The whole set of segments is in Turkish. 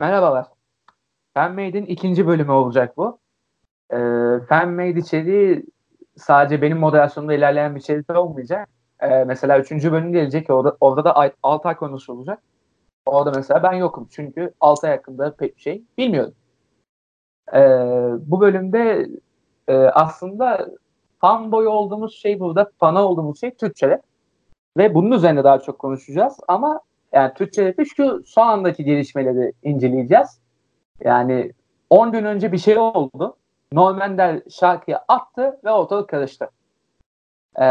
Merhabalar. Fanmade'in ikinci bölümü olacak bu. Ee, Fanmade içeriği sadece benim moderasyonumda ilerleyen bir içerik olmayacak. Ee, mesela üçüncü bölüm gelecek. Orada, orada da Altay konusu olacak. Orada mesela ben yokum. Çünkü Altay hakkında pek bir şey bilmiyorum. Ee, bu bölümde e, aslında fanboy olduğumuz şey burada, fana olduğumuz şey Türkçe Ve bunun üzerine daha çok konuşacağız. Ama yani Türkçe rap'i şu son andaki gelişmeleri inceleyeceğiz. Yani 10 gün önce bir şey oldu. Normender şarkıyı attı ve ortalık karıştı. Ee,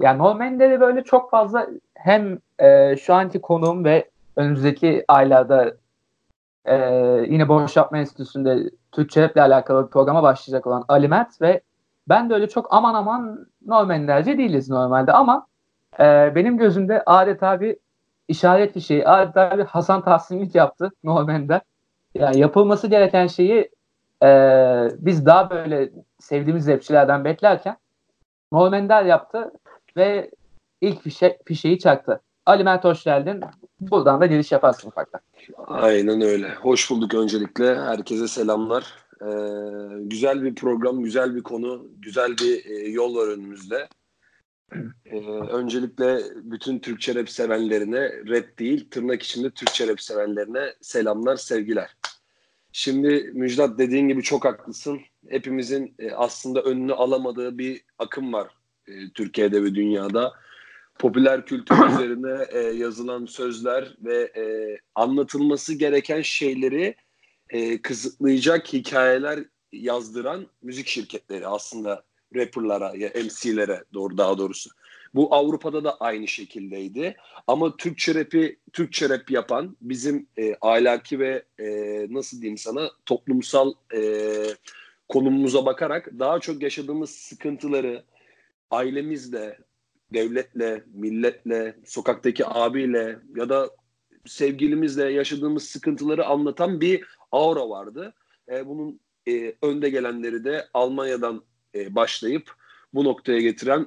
yani Normander'i böyle çok fazla hem e, şu anki konuğum ve önümüzdeki aylarda e, yine Boş Yapma Enstitüsü'nde Türkçe Rap'le alakalı bir programa başlayacak olan Ali Mert ve ben de öyle çok aman aman Normanderci değiliz normalde ama e, benim gözümde adeta bir işaret bir şey. Adeta bir Hasan Tahsinlik yaptı Norman'da. Yani yapılması gereken şeyi e, biz daha böyle sevdiğimiz rapçilerden beklerken Normender yaptı ve ilk fişe, fişeyi çaktı. Ali Mert hoş geldin. Buradan da giriş yaparsın ufaktan. Aynen öyle. Hoş bulduk öncelikle. Herkese selamlar. Ee, güzel bir program, güzel bir konu, güzel bir e, yol var önümüzde. Ee, öncelikle bütün Türkçe rap sevenlerine, rap değil tırnak içinde Türkçe rap sevenlerine selamlar, sevgiler. Şimdi Müjdat dediğin gibi çok haklısın. Hepimizin e, aslında önünü alamadığı bir akım var e, Türkiye'de ve dünyada. Popüler kültür üzerine e, yazılan sözler ve e, anlatılması gereken şeyleri e, kısıtlayacak hikayeler yazdıran müzik şirketleri aslında rapperlara ya MC'lere doğru daha doğrusu. Bu Avrupa'da da aynı şekildeydi. Ama Türkçe rap'i Türkçe rap yapan bizim e, ahlaki ve e, nasıl diyeyim sana toplumsal e, konumumuza bakarak daha çok yaşadığımız sıkıntıları ailemizle, devletle, milletle, sokaktaki abiyle ya da sevgilimizle yaşadığımız sıkıntıları anlatan bir aura vardı. E, bunun e, önde gelenleri de Almanya'dan e, başlayıp bu noktaya getiren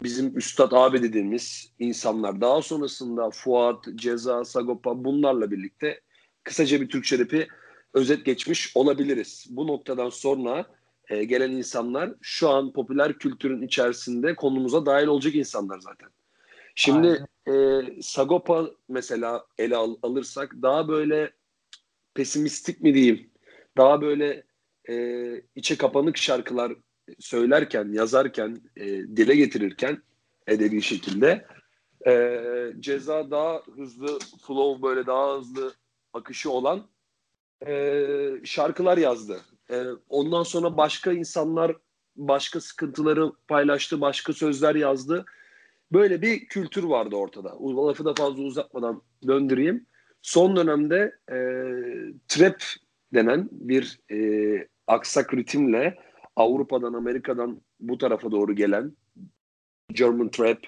bizim üstad abi dediğimiz insanlar. Daha sonrasında Fuat, Ceza, Sagopa bunlarla birlikte kısaca bir Türkçe rapi özet geçmiş olabiliriz. Bu noktadan sonra e, gelen insanlar şu an popüler kültürün içerisinde konumuza dahil olacak insanlar zaten. Şimdi e, Sagopa mesela ele al, alırsak daha böyle pesimistik mi diyeyim? Daha böyle e, içe kapanık şarkılar söylerken, yazarken, e, dile getirirken edebi şekilde e, ceza daha hızlı, flow böyle daha hızlı akışı olan e, şarkılar yazdı. E, ondan sonra başka insanlar başka sıkıntıları paylaştı, başka sözler yazdı. Böyle bir kültür vardı ortada. Lafı da fazla uzatmadan döndüreyim. Son dönemde e, trap denen bir e, aksak ritimle Avrupa'dan, Amerika'dan bu tarafa doğru gelen German Trap,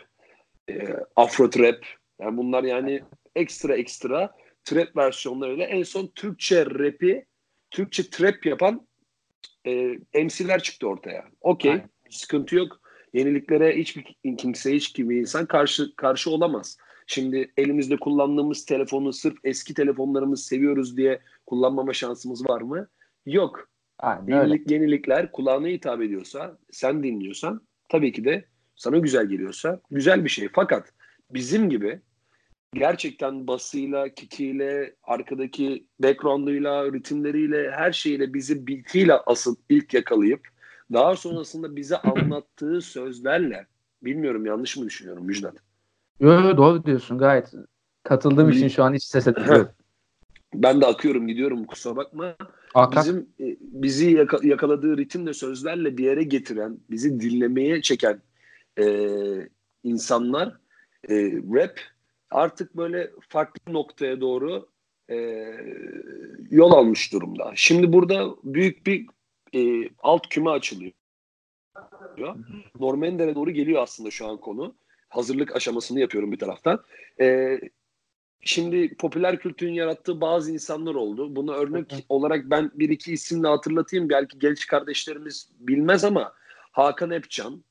e, Afro Trap, yani bunlar yani ekstra ekstra trap versiyonlarıyla en son Türkçe rap'i, Türkçe trap yapan e, MC'ler çıktı ortaya. Okey, sıkıntı yok. Yeniliklere hiçbir kimse, hiç kimi insan karşı karşı olamaz. Şimdi elimizde kullandığımız telefonu sırf eski telefonlarımızı seviyoruz diye kullanmama şansımız var mı? Yok. Aynen Yenilik, yenilikler kulağına hitap ediyorsa, sen dinliyorsan tabii ki de sana güzel geliyorsa güzel bir şey. Fakat bizim gibi gerçekten basıyla, kikiyle, arkadaki background'uyla, ritimleriyle, her şeyle bizi bilgiyle asıl ilk yakalayıp daha sonrasında bize anlattığı sözlerle bilmiyorum yanlış mı düşünüyorum Müjdat? Yok doğru diyorsun gayet. Katıldığım için şu an hiç ses etmiyorum. ben de akıyorum gidiyorum kusura bakma. Akak. Bizim e, bizi yaka, yakaladığı ritimle sözlerle bir yere getiren, bizi dinlemeye çeken e, insanlar e, rap artık böyle farklı noktaya doğru e, yol almış durumda. Şimdi burada büyük bir e, alt küme açılıyor. Normender'e doğru geliyor aslında şu an konu. Hazırlık aşamasını yapıyorum bir taraftan. E, Şimdi popüler kültürün yarattığı bazı insanlar oldu. Bunu örnek olarak ben bir iki isimle hatırlatayım. Belki genç kardeşlerimiz bilmez ama Hakan Epcan,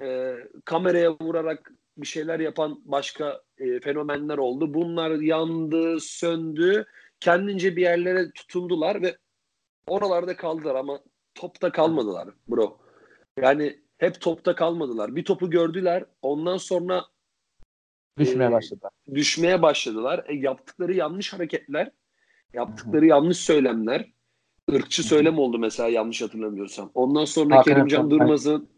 e, kameraya vurarak bir şeyler yapan başka e, fenomenler oldu. Bunlar yandı, söndü. kendince bir yerlere tutundular ve oralarda kaldılar ama topta kalmadılar bro. Yani hep topta kalmadılar. Bir topu gördüler. Ondan sonra düşmeye e, başladılar. Düşmeye başladılar. E, yaptıkları yanlış hareketler, yaptıkları Hı-hı. yanlış söylemler, ırkçı söylem oldu mesela yanlış hatırlamıyorsam. Ondan sonra Hakan Kerimcan Durmaz'ın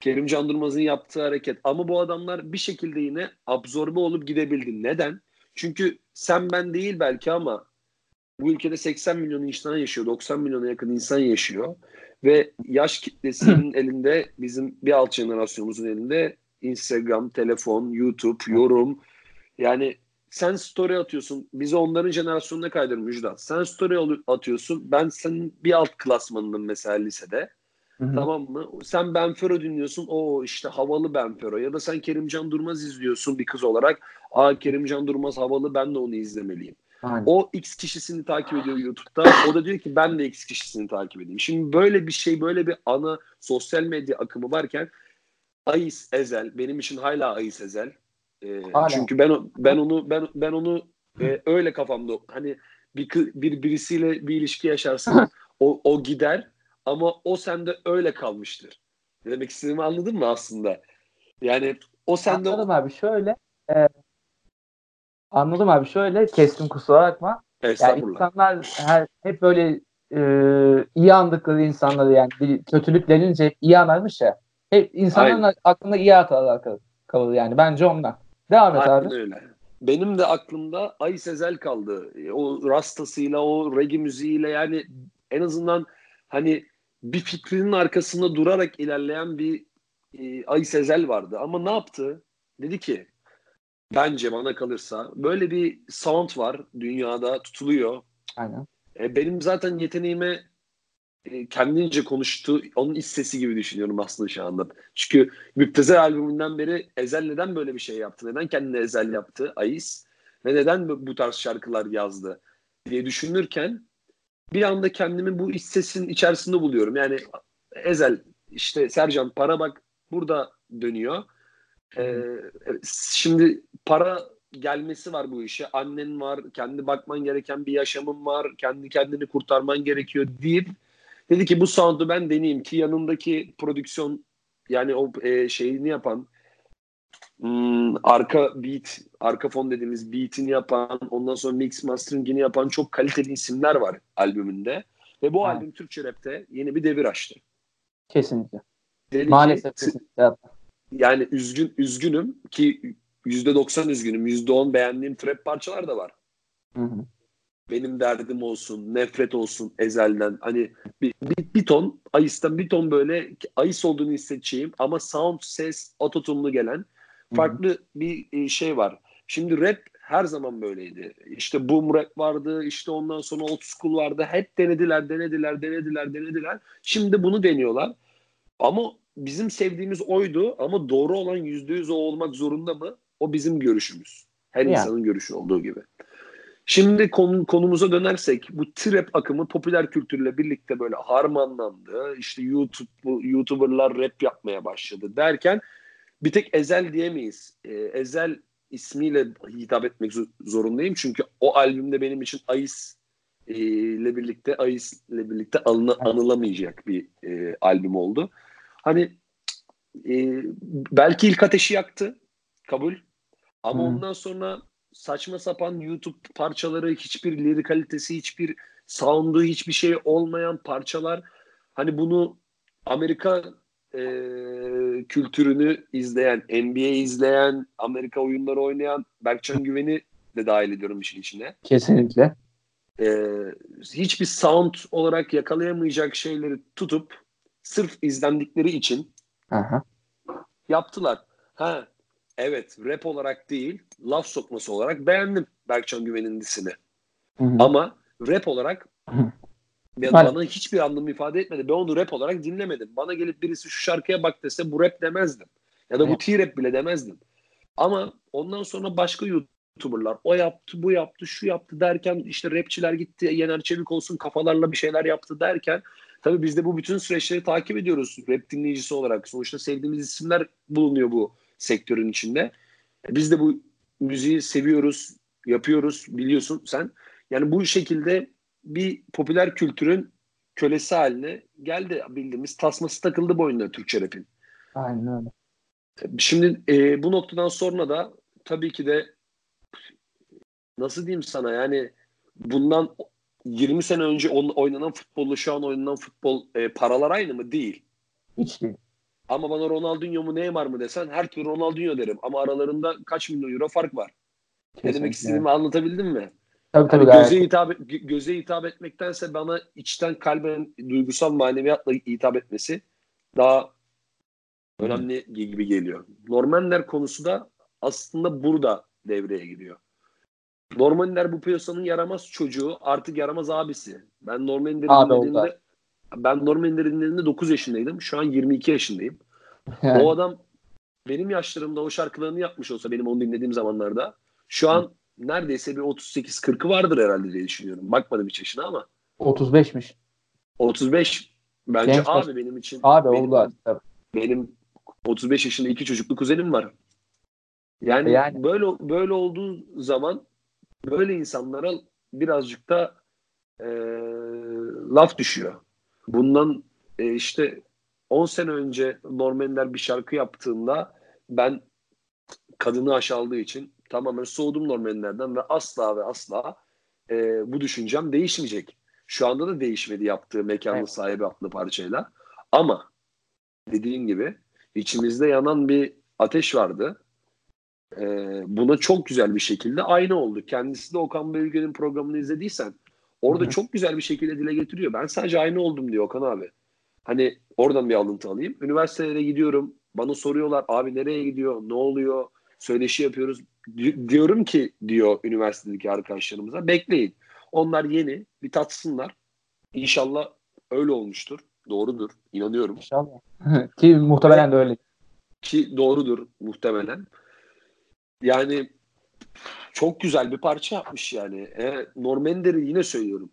Kerimcan Durmaz'ın yaptığı hareket. Ama bu adamlar bir şekilde yine absorbe olup gidebildi. Neden? Çünkü sen ben değil belki ama bu ülkede 80 milyon insan yaşıyor. 90 milyona yakın insan yaşıyor. Ve yaş kitlesinin elinde bizim bir alt jenerasyonumuzun elinde Instagram, telefon, YouTube, yorum. Yani sen story atıyorsun. Bizi onların jenerasyonuna kaydırın Müjdat. Sen story atıyorsun. Ben senin bir alt klasmanınım mesela lisede. Hı-hı. Tamam mı? Sen Benfero dinliyorsun. O işte havalı Benfero. Ya da sen Kerimcan Durmaz izliyorsun bir kız olarak. Aa Kerimcan Durmaz havalı ben de onu izlemeliyim. Aynen. O X kişisini takip ediyor YouTube'da. O da diyor ki ben de X kişisini takip edeyim. Şimdi böyle bir şey, böyle bir ana sosyal medya akımı varken Ayis Ezel benim için hala Ayis Ezel. Ee, çünkü ben ben onu ben ben onu e, öyle kafamda hani bir bir birisiyle bir ilişki yaşarsın o o gider ama o sende öyle kalmıştır. Ne demek istediğimi anladın mı aslında? Yani o sende Anladım abi şöyle e, Anladım abi şöyle kestim kusura bakma. Yani insanlar her, hep böyle e, iyi andıkları insanları yani bir kötülük denince hep iyi anarmış ya. Hep insanların Aynen. aklında iyi hatalar kalır yani bence ondan. Devam et Aynen abi. öyle. Benim de aklımda Ay Sezel kaldı. O rastasıyla, o reggae müziğiyle yani en azından hani bir fikrinin arkasında durarak ilerleyen bir e, Ay Sezel vardı. Ama ne yaptı? Dedi ki bence bana kalırsa böyle bir sound var dünyada tutuluyor. Aynen. E, benim zaten yeteneğime kendince konuştu. Onun iç sesi gibi düşünüyorum aslında şu anda. Çünkü Müptezel albümünden beri Ezel neden böyle bir şey yaptı? Neden kendine Ezel yaptı Ayis? Ve neden bu tarz şarkılar yazdı? diye düşünürken bir anda kendimi bu iç sesin içerisinde buluyorum. Yani Ezel işte Sercan para bak burada dönüyor. Ee, şimdi para gelmesi var bu işe. Annen var, kendi bakman gereken bir yaşamın var, kendi kendini kurtarman gerekiyor deyip dedi ki bu sound'u ben deneyeyim ki yanındaki prodüksiyon yani o e, şeyini yapan hmm, arka beat, arka fon dediğimiz beat'ini yapan, ondan sonra mix mastering'ini yapan çok kaliteli isimler var albümünde. Ve bu ha. albüm Türkçe rapte yeni bir devir açtı. Kesinlikle. Dedi Maalesef ki, kesinlikle yani üzgün üzgünüm ki yüzde doksan üzgünüm. Yüzde on beğendiğim trap parçalar da var. Hı hı. Benim derdim olsun, nefret olsun ezelden. Hani bir, bir, bir ton, Ayıs'tan bir ton böyle Ayıs olduğunu hissedeceğim ama sound, ses, ototumlu gelen farklı hı hı. bir e, şey var. Şimdi rap her zaman böyleydi. İşte boom rap vardı, işte ondan sonra old school vardı. Hep denediler, denediler, denediler, denediler. Şimdi bunu deniyorlar. Ama bizim sevdiğimiz oydu ama doğru olan yüzde yüz o olmak zorunda mı? O bizim görüşümüz. Her yani. insanın görüşü olduğu gibi. Şimdi konu, konumuza dönersek bu trap akımı popüler kültürle birlikte böyle harmanlandı. İşte YouTube YouTuber'lar rap yapmaya başladı derken bir tek Ezel diyemeyiz. Ee, Ezel ismiyle hitap etmek zorundayım çünkü o albümde benim için Ayis e, ile birlikte Ayis ile birlikte anı, anılamayacak bir e, albüm oldu. Hani e, belki ilk ateşi yaktı. Kabul. Ama hmm. ondan sonra saçma sapan YouTube parçaları, hiçbir lirik kalitesi, hiçbir sound'u, hiçbir şey olmayan parçalar. Hani bunu Amerika e, kültürünü izleyen, NBA izleyen, Amerika oyunları oynayan Berkcan Güven'i de dahil ediyorum işin içine. Kesinlikle. E, hiçbir sound olarak yakalayamayacak şeyleri tutup sırf izlendikleri için Aha. yaptılar. Ha, evet rap olarak değil laf sokması olarak beğendim Berkcan Güven'in disini. Ama rap olarak Ya bana hiçbir anlam ifade etmedi. Ben onu rap olarak dinlemedim. Bana gelip birisi şu şarkıya bak dese bu rap demezdim. Ya da bu T-rap bile demezdim. Ama ondan sonra başka YouTuber'lar o yaptı, bu yaptı, şu yaptı derken işte rapçiler gitti, Yener Çevik olsun kafalarla bir şeyler yaptı derken Tabii biz de bu bütün süreçleri takip ediyoruz rap dinleyicisi olarak. Sonuçta sevdiğimiz isimler bulunuyor bu sektörün içinde. Biz de bu müziği seviyoruz, yapıyoruz biliyorsun sen. Yani bu şekilde bir popüler kültürün kölesi haline geldi bildiğimiz tasması takıldı boynuna Türkçe rapin. Aynen öyle. Şimdi e, bu noktadan sonra da tabii ki de nasıl diyeyim sana yani bundan 20 sene önce oynanan futbolla şu an oynanan futbol e, paralar aynı mı? Değil. Hiç değil. Ama bana Ronaldinho mu Neymar mı desen her türlü Ronaldinho derim. Ama aralarında kaç milyon euro fark var. Kesinlikle. Ne demek istediğimi anlatabildim mi? Tabii tabii. Yani göze, hitap, göze hitap etmektense bana içten kalben duygusal maneviyatla hitap etmesi daha önemli gibi geliyor. Normanler konusu da aslında burada devreye giriyor. Normanler bu piyasanın yaramaz çocuğu artık yaramaz abisi. Ben Normanler'i dinlediğimde ben Normanler'i dinlediğimde 9 yaşındaydım. Şu an 22 yaşındayım. Yani. O adam benim yaşlarımda o şarkılarını yapmış olsa benim onu dinlediğim zamanlarda şu an neredeyse bir 38-40'ı vardır herhalde diye düşünüyorum. Bakmadım hiç yaşına ama. 35'miş. 35 bence Genç abi benim için. Abi benim, oldu abi. Benim 35 yaşında iki çocuklu kuzenim var. Yani, yani böyle böyle olduğu zaman böyle insanlara birazcık da e, laf düşüyor. Bundan e, işte 10 sene önce Normanler bir şarkı yaptığında ben kadını aşağıladığı için tamamen soğudum Normanlerden ve asla ve asla e, bu düşüncem değişmeyecek. Şu anda da değişmedi yaptığı mekanın evet. sahibi adlı parçayla. Ama dediğin gibi içimizde yanan bir ateş vardı. Ee, buna çok güzel bir şekilde aynı oldu. Kendisi de Okan Bölge'nin programını izlediysen orada Hı-hı. çok güzel bir şekilde dile getiriyor. Ben sadece aynı oldum diyor Okan abi. Hani oradan bir alıntı alayım. Üniversitelere gidiyorum. Bana soruyorlar abi nereye gidiyor? Ne oluyor? Söyleşi yapıyoruz. Di- diyorum ki diyor üniversitedeki arkadaşlarımıza bekleyin. Onlar yeni bir tatsınlar. İnşallah öyle olmuştur. Doğrudur. İnanıyorum. İnşallah. ki muhtemelen de öyle. Ki doğrudur muhtemelen. Yani çok güzel bir parça yapmış yani. E, Normander'i yine söylüyorum.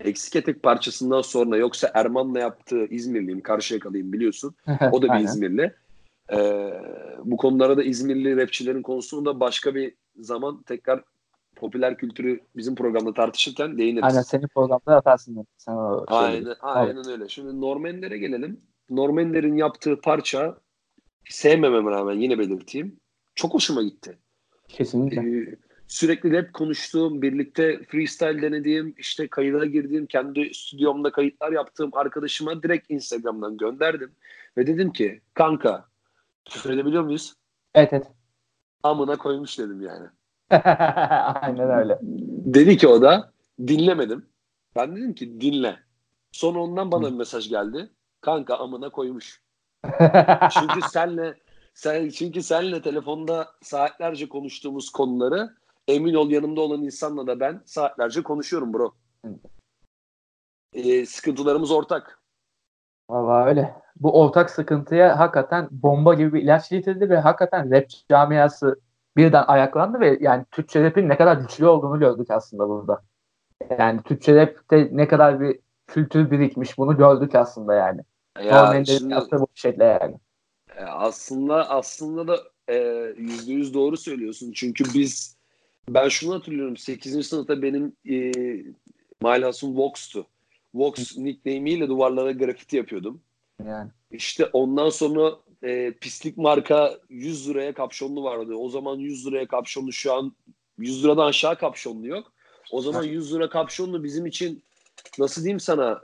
Eksik etek parçasından sonra yoksa Erman'la yaptığı İzmirliyim, Karşıyaka'lıyım biliyorsun. O da bir İzmirli. Ee, bu konulara da İzmirli rapçilerin konusunu da başka bir zaman tekrar popüler kültürü bizim programda tartışırken değiniriz. Aynen senin programda atarsın. Sen o aynen, aynen öyle. Şimdi Normander'e gelelim. Normander'in yaptığı parça sevmememe rağmen yine belirteyim. Çok hoşuma gitti. Kesinlikle. Ee, sürekli rap konuştuğum, birlikte freestyle denediğim, işte kayıda girdiğim, kendi stüdyomda kayıtlar yaptığım arkadaşıma direkt Instagram'dan gönderdim. Ve dedim ki kanka küfür edebiliyor muyuz? Evet evet. Amına koymuş dedim yani. Aynen öyle. Dedi ki o da dinlemedim. Ben dedim ki dinle. Sonra ondan bana bir mesaj geldi. Kanka amına koymuş. Çünkü senle sen çünkü senle telefonda saatlerce konuştuğumuz konuları emin ol yanımda olan insanla da ben saatlerce konuşuyorum bro. Ee, sıkıntılarımız ortak. Valla öyle. Bu ortak sıkıntıya hakikaten bomba gibi bir ilaç getirdi ve hakikaten rap camiası birden ayaklandı ve yani Türkçe rap'in ne kadar güçlü olduğunu gördük aslında burada. Yani Türkçe rap'te ne kadar bir kültür birikmiş bunu gördük aslında yani. Ya şimdi, bu şekilde yani. E, aslında aslında da e, yüzde yüz doğru söylüyorsun. Çünkü biz ben şunu hatırlıyorum 8. sınıfta benim e, Malhas'ın Vox'tu. Vox nickname'iyle duvarlara grafiti yapıyordum. Yani. İşte ondan sonra e, pislik marka 100 liraya kapşonlu vardı. O zaman 100 liraya kapşonlu şu an 100 liradan aşağı kapşonlu yok. O zaman 100 lira kapşonlu bizim için nasıl diyeyim sana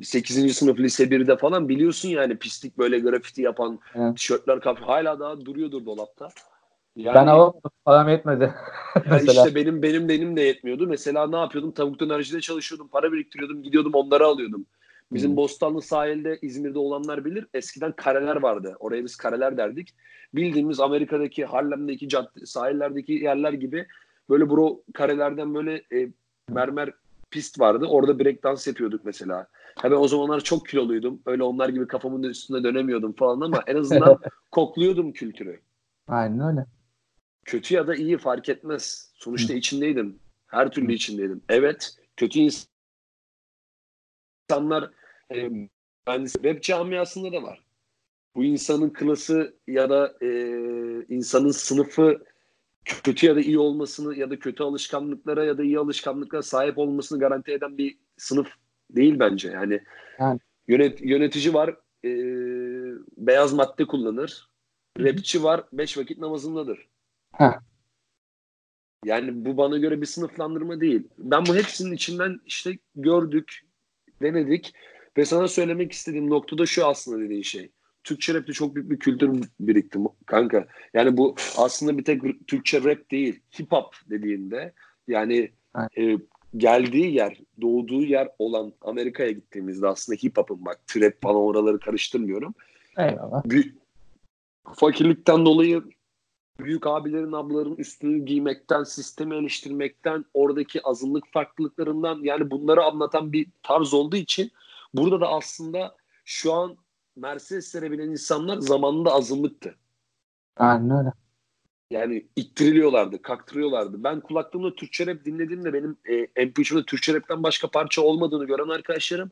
8. sınıf lise 1'de falan biliyorsun yani pislik böyle grafiti yapan evet. tişörtler kapşon hala daha duruyordur dolapta. Yani, ben alamadım. Param yetmedi. yani işte benim benim benim de yetmiyordu. Mesela ne yapıyordum? Tavuk dönercide çalışıyordum. Para biriktiriyordum. Gidiyordum onları alıyordum. Bizim hmm. Bostanlı sahilde İzmir'de olanlar bilir. Eskiden kareler vardı. Oraya biz kareler derdik. Bildiğimiz Amerika'daki Harlem'deki cadde, sahillerdeki yerler gibi böyle bro karelerden böyle e, mermer pist vardı. Orada break dans yapıyorduk mesela. Hemen o zamanlar çok kiloluydum. Öyle onlar gibi kafamın üstünde dönemiyordum falan ama en azından kokluyordum kültürü. Aynen öyle. Kötü ya da iyi fark etmez. Sonuçta içindeydim. Her türlü içindeydim. Evet, kötü insanlar e, ben web camiasında da var. Bu insanın klası ya da e, insanın sınıfı kötü ya da iyi olmasını ya da kötü alışkanlıklara ya da iyi alışkanlıklara sahip olmasını garanti eden bir sınıf değil bence. Yani, yani. Yönet, yönetici var e, beyaz madde kullanır. Rapçi var beş vakit namazındadır. Heh. Yani bu bana göre bir sınıflandırma değil. Ben bu hepsinin içinden işte gördük, denedik ve sana söylemek istediğim noktada şu aslında dediğin şey. Türkçe rapte çok büyük bir kültür birikti kanka. Yani bu aslında bir tek Türkçe rap değil. Hip hop dediğinde yani e, geldiği yer, doğduğu yer olan Amerika'ya gittiğimizde aslında hip hop'un bak trap falan oraları karıştırmıyorum. Eyvallah. Bir, fakirlikten dolayı büyük abilerin ablaların üstünü giymekten, sistemi eleştirmekten, oradaki azınlık farklılıklarından yani bunları anlatan bir tarz olduğu için burada da aslında şu an Mercedes'lere binen insanlar zamanında azınlıktı. Aynen öyle. Yani ittiriliyorlardı, kaktırıyorlardı. Ben kulaklığımda Türkçe rap dinlediğimde benim e, MP3'ümde Türkçe rapten başka parça olmadığını gören arkadaşlarım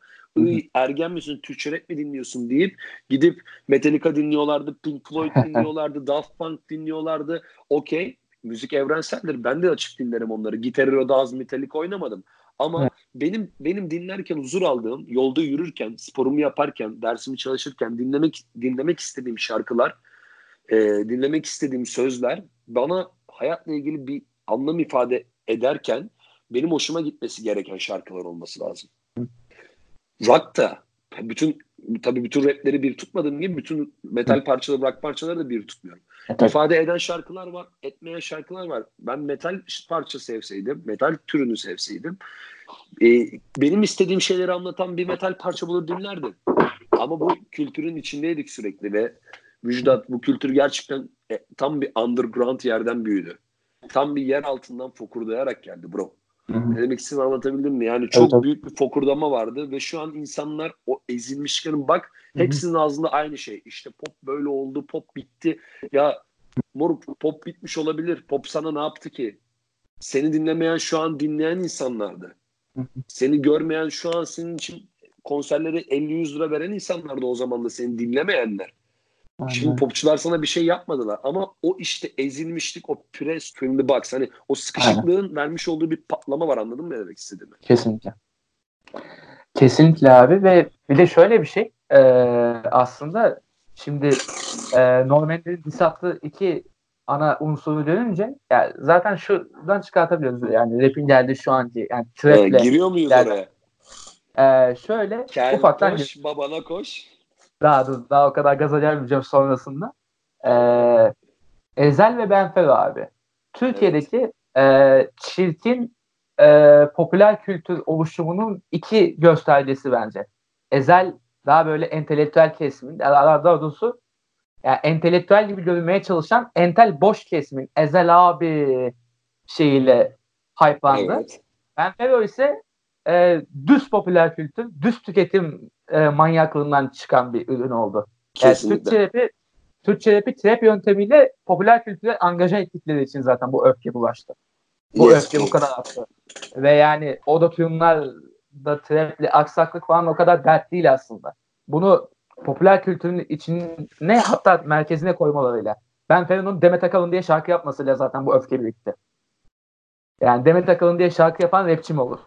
ergen misin Türkçe rap mi dinliyorsun deyip gidip Metallica dinliyorlardı, Pink Floyd dinliyorlardı, Daft Punk dinliyorlardı. Okey, müzik evrenseldir. Ben de açık dinlerim onları. Gitar Hero'da az Metallica oynamadım. Ama evet. benim benim dinlerken huzur aldığım, yolda yürürken, sporumu yaparken, dersimi çalışırken dinlemek dinlemek istediğim şarkılar e, dinlemek istediğim sözler bana hayatla ilgili bir anlam ifade ederken benim hoşuma gitmesi gereken şarkılar olması lazım. Rock da bütün tabii bütün rapleri bir tutmadığım gibi bütün metal parçaları, rock parçaları da bir tutmuyorum. Evet. İfade eden şarkılar var, etmeyen şarkılar var. Ben metal parça sevseydim, metal türünü sevseydim e, benim istediğim şeyleri anlatan bir metal parça bulur dinlerdim. Ama bu kültürün içindeydik sürekli ve Müjdat bu kültür gerçekten e, tam bir underground yerden büyüdü. Tam bir yer altından fokurdayarak geldi bro. Ne demek istediğimi anlatabildim mi? Yani çok evet, büyük bir fokurdama vardı ve şu an insanlar o ezilmişlerin bak. Hepsinin ağzında aynı şey. İşte pop böyle oldu, pop bitti. Ya moruk pop bitmiş olabilir. Pop sana ne yaptı ki? Seni dinlemeyen şu an dinleyen insanlardı. Seni görmeyen şu an senin için konserleri 50-100 lira veren insanlardı o zaman da seni dinlemeyenler. Aynen. Şimdi popçular sana bir şey yapmadılar ama o işte ezilmişlik, o press in the box hani o sıkışıklığın Aynen. vermiş olduğu bir patlama var anladın mı ne demek istediğimi? Kesinlikle. Kesinlikle abi ve bir de şöyle bir şey e, aslında şimdi e, Norman'in disatlı iki ana unsuru dönünce yani zaten şuradan çıkartabiliyoruz yani rap'in geldiği şu anki yani trap'le. E, giriyor muyuz yani, oraya? E, şöyle Kel ufaktan koş, babana koş. Daha dur, daha o kadar gaza gelmeyeceğim sonrasında. Ee, Ezel ve Benfero abi. Türkiye'deki evet. e, çirkin e, popüler kültür oluşumunun iki göstergesi bence. Ezel daha böyle entelektüel kesimin, daha doğrusu yani entelektüel gibi görünmeye çalışan entel boş kesimin Ezel abi şeyiyle hype'landı. Evet. Benfero ise e, düz popüler kültür, düz tüketim e, manyaklığından çıkan bir ürün oldu. Yani Türkçe rapi, Türkçe rapi trap yöntemiyle popüler kültüre angaja ettikleri için zaten bu öfke bulaştı. Bu yes, öfke bu kadar arttı. Ve yani o da da trapli aksaklık falan o kadar dert değil aslında. Bunu popüler kültürün içine hatta merkezine koymalarıyla. Ben Ferun'un Demet Akalın diye şarkı yapmasıyla zaten bu öfke birikti. Yani Demet Akalın diye şarkı yapan rapçi olur?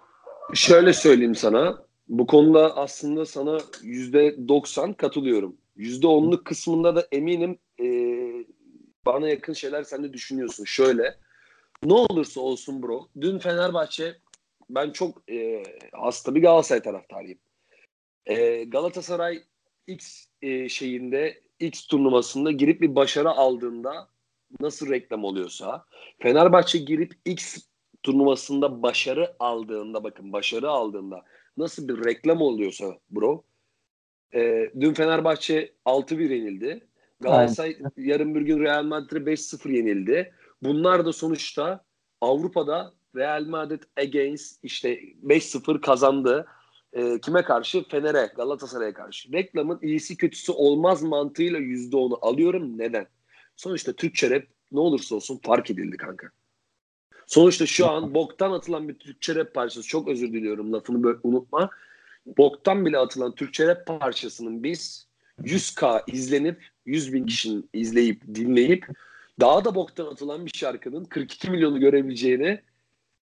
Şöyle söyleyeyim sana. Bu konuda aslında sana yüzde doksan katılıyorum. Yüzde onluk kısmında da eminim e, bana yakın şeyler sen de düşünüyorsun. Şöyle ne olursa olsun bro. Dün Fenerbahçe ben çok e, hasta bir Galatasaray taraftarıyım. E, Galatasaray X e, şeyinde X turnuvasında girip bir başarı aldığında nasıl reklam oluyorsa Fenerbahçe girip X turnuvasında başarı aldığında bakın başarı aldığında nasıl bir reklam oluyorsa bro. E, dün Fenerbahçe 6-1 yenildi. Galatasaray Aynen. yarın bir gün Real Madrid'e 5-0 yenildi. Bunlar da sonuçta Avrupa'da Real Madrid against işte 5-0 kazandı. E, kime karşı? Fener'e, Galatasaray'a karşı. Reklamın iyisi kötüsü olmaz mantığıyla %10'u alıyorum. Neden? Sonuçta Türkçe rap ne olursa olsun fark edildi kanka. Sonuçta şu an boktan atılan bir Türkçe rap parçası. Çok özür diliyorum lafını böyle unutma. Boktan bile atılan Türkçe rap parçasının biz 100K izlenip 100 bin kişinin izleyip dinleyip daha da boktan atılan bir şarkının 42 milyonu görebileceğini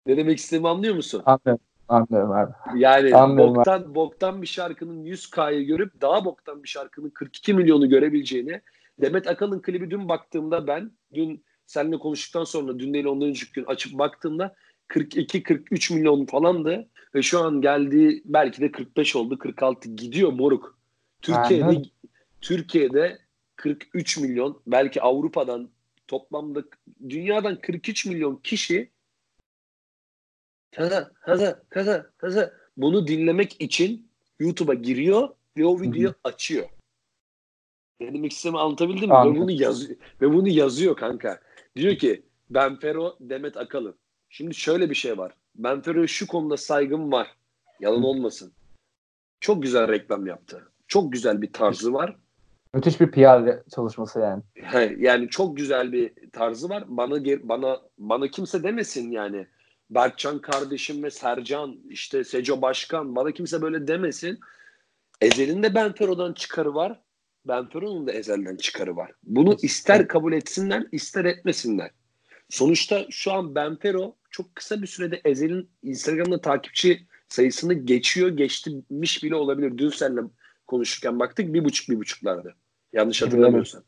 ne demek istediğimi anlıyor musun? Anlıyorum. Anlıyorum abi. Yani Anlıyorum boktan boktan bir şarkının 100K'yı görüp daha boktan bir şarkının 42 milyonu görebileceğini Demet Akalın klibi dün baktığımda ben dün seninle konuştuktan sonra dün değil ondan önceki gün açıp baktığımda 42-43 milyon falandı ve şu an geldiği belki de 45 oldu 46 gidiyor moruk. Türkiye'de Aynen. Türkiye'de 43 milyon belki Avrupa'dan toplamda dünyadan 43 milyon kişi kaza kaza kaza kaza bunu dinlemek için YouTube'a giriyor ve o videoyu açıyor. Ne demek istediğimi anlatabildim mi? Ve bunu, yaz ve bunu yazıyor kanka. Diyor ki Ben Fero, Demet Akalın. Şimdi şöyle bir şey var. Ben Fero'ya şu konuda saygım var. Yalan olmasın. Çok güzel reklam yaptı. Çok güzel bir tarzı var. Müthiş bir PR çalışması yani. He, yani çok güzel bir tarzı var. Bana bana bana kimse demesin yani. Berkcan kardeşim ve Sercan işte Seco Başkan bana kimse böyle demesin. Ezel'in de Benfero'dan çıkarı var. Benfero'nun da Ezel'den çıkarı var. Bunu ister kabul etsinler ister etmesinler. Sonuçta şu an Benfero çok kısa bir sürede Ezel'in Instagram'da takipçi sayısını geçiyor, geçmiş bile olabilir. Dün seninle konuşurken baktık bir buçuk bir buçuklardı. Yanlış hatırlamıyorsam.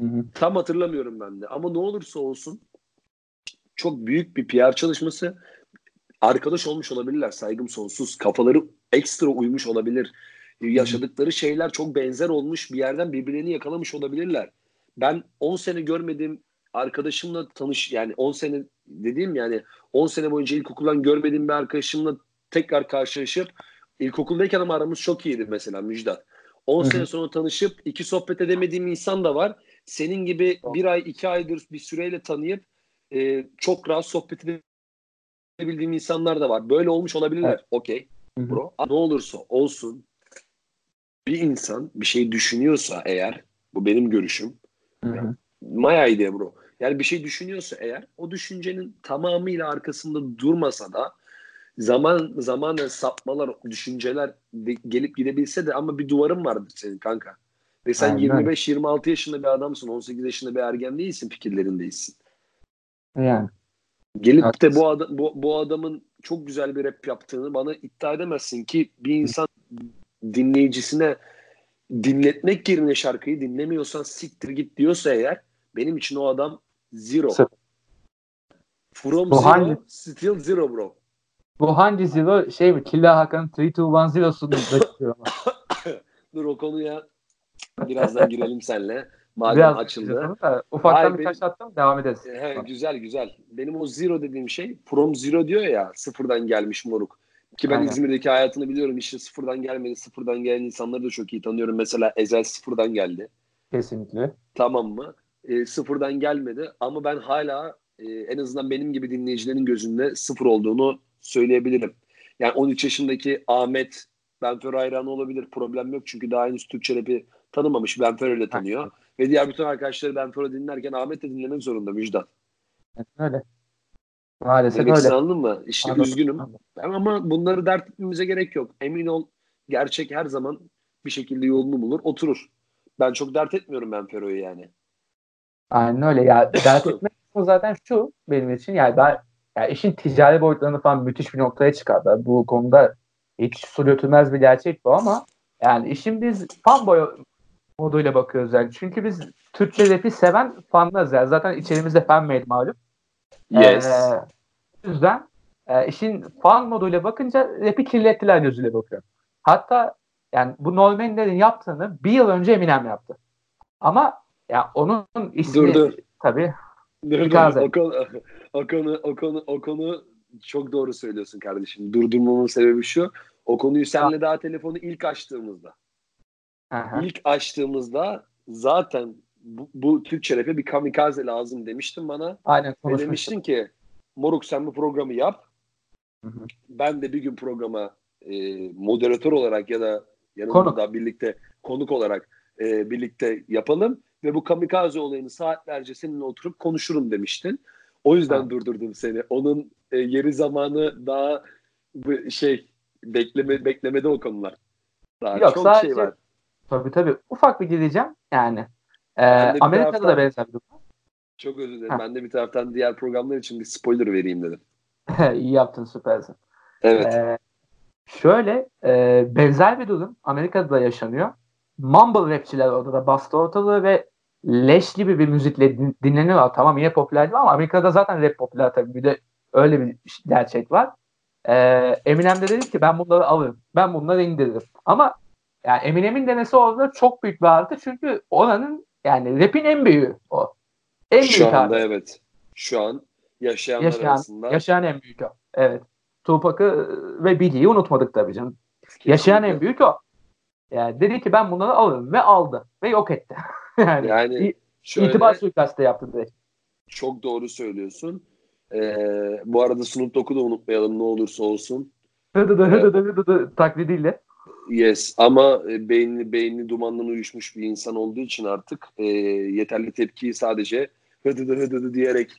Hı hı. Tam hatırlamıyorum ben de. Ama ne olursa olsun çok büyük bir PR çalışması. Arkadaş olmuş olabilirler. Saygım sonsuz. Kafaları ekstra uymuş olabilir. Yaşadıkları şeyler çok benzer olmuş. Bir yerden birbirlerini yakalamış olabilirler. Ben 10 sene görmediğim arkadaşımla tanış yani 10 sene dediğim yani 10 sene boyunca ilkokuldan görmediğim bir arkadaşımla tekrar karşılaşıp ilkokuldayken ama aramız çok iyiydi mesela Müjdat. 10 Hı hı. sene sonra tanışıp iki sohbet edemediğim insan da var. Senin gibi bir ay iki aydır bir süreyle tanıyıp e, çok rahat sohbet edebildiğim insanlar da var. Böyle olmuş olabilirler. Evet. Okey bro. Ne olursa olsun bir insan bir şey düşünüyorsa eğer bu benim görüşüm. Hı. My idea bro. Yani bir şey düşünüyorsa eğer o düşüncenin tamamıyla arkasında durmasa da zaman zamanla sapmalar, düşünceler de- gelip gidebilse de ama bir duvarın vardır senin kanka. Ve sen Aynen. 25-26 yaşında bir adamsın, 18 yaşında bir ergen değilsin, fikirlerin değilsin. Yani. Gelip de Haklısın. bu, adam, bu, bu adamın çok güzel bir rap yaptığını bana iddia edemezsin ki bir insan dinleyicisine dinletmek yerine şarkıyı dinlemiyorsan siktir git diyorsa eğer benim için o adam zero. Sıfır. From Bu zero, hangi- still zero bro. Bu hangi zero şey mi? Killa Hakan 3-2-1 zero'sunu. Dur o konuya birazdan girelim senle. Madem Biraz açıldı. da ufaktan Hayır, bir taş attım devam ederiz. He, güzel güzel. Benim o zero dediğim şey from zero diyor ya sıfırdan gelmiş moruk. Ki ben Aynen. İzmir'deki hayatını biliyorum. İşte sıfırdan gelmedi. Sıfırdan gelen insanları da çok iyi tanıyorum. Mesela Ezel sıfırdan geldi. Kesinlikle. Tamam mı? E, sıfırdan gelmedi ama ben hala e, en azından benim gibi dinleyicilerin gözünde sıfır olduğunu söyleyebilirim. Yani 13 yaşındaki Ahmet Benfer hayranı olabilir. Problem yok çünkü daha henüz Türkçe rap'i tanımamış. Benfer öyle tanıyor. Ve diğer bütün arkadaşları Benfer'i dinlerken Ahmet de dinlemek zorunda Müjdat. Öyle. Maalesef Demek öyle. anladın mı? İşte Anladım, üzgünüm. anladım. Ama bunları dert etmemize gerek yok. Emin ol gerçek her zaman bir şekilde yolunu bulur, oturur. Ben çok dert etmiyorum ben Fero'yu yani. Aynen öyle. Ya dert etmek zaten şu benim için. Yani ben yani işin ticari boyutlarını falan müthiş bir noktaya çıkardı. Bu konuda hiç su götürmez bir gerçek bu ama yani işin biz fanboy moduyla bakıyoruz yani. Çünkü biz Türkçe rapi seven fanlarız yani. Zaten içerimizde fan made malum. Yes. Ee, o yüzden e, işin fan moduyla bakınca rapi kirlettiler gözüyle bakıyorum. Hatta yani bu Norman'lerin yaptığını bir yıl önce Eminem yaptı. Ama ya onun ismi dur dur. tabii Dur, dur. O, konu, o, konu, o, konu, o konu çok doğru söylüyorsun kardeşim. Durdurmamın sebebi şu. O konuyu seninle daha telefonu ilk açtığımızda. Aha. ilk açtığımızda zaten bu, bu Türkçe rap'e bir kamikaze lazım demiştin bana. Aynen Ve demiştin ki Moruk sen bu programı yap. Hı hı. Ben de bir gün programa e, moderatör olarak ya da yanımda da birlikte konuk olarak e, birlikte yapalım ve bu kamikaze olayını saatlerce seninle oturup konuşurum demiştin. O yüzden Ha. durdurdum seni. Onun e, yeri zamanı daha bu şey bekleme beklemede o konular. Daha Yok, çok sadece- şey var. Tabii tabii. Ufak bir gireceğim yani. Ee, bir Amerika'da taraftan- da benzer bir durum. Çok özür dilerim. Ben de bir taraftan diğer programlar için bir spoiler vereyim dedim. İyi yaptın süpersin. Evet. Ee, şöyle e, benzer bir durum Amerika'da da yaşanıyor. Mumble rapçiler orada da bastı ortalığı ve leş gibi bir müzikle din, dinleniyor. Tamam yine popüler değil ama Amerika'da zaten rap popüler tabii. Bir de öyle bir gerçek var. Ee, Eminem de dedi ki ben bunları alırım. Ben bunları indiririm. Ama yani Eminem'in denesi orada çok büyük bir artı. Çünkü oranın yani rap'in en büyüğü o. En Şu büyük anda abi. evet. Şu an yaşayanlar Yaşayan, arasında yaşayan en büyük o. Evet. Tupac'ı ve Biggie'yi unutmadık tabii canım. Yaşayan en büyük o. Yani dedi ki ben bunları alırım ve aldı ve yok etti. yani, Yani şöyle itibar suikastı yaptı direkt. çok doğru söylüyorsun. Ee, bu arada Snoop Dogg'u da unutmayalım ne olursa olsun. Hıdı dı hıdı dı hıdı dı taklidiyle. Yes ama e, beyni beyni dumandan uyuşmuş bir insan olduğu için artık e, yeterli tepkiyi sadece hıdıdı hıdıdı diyerek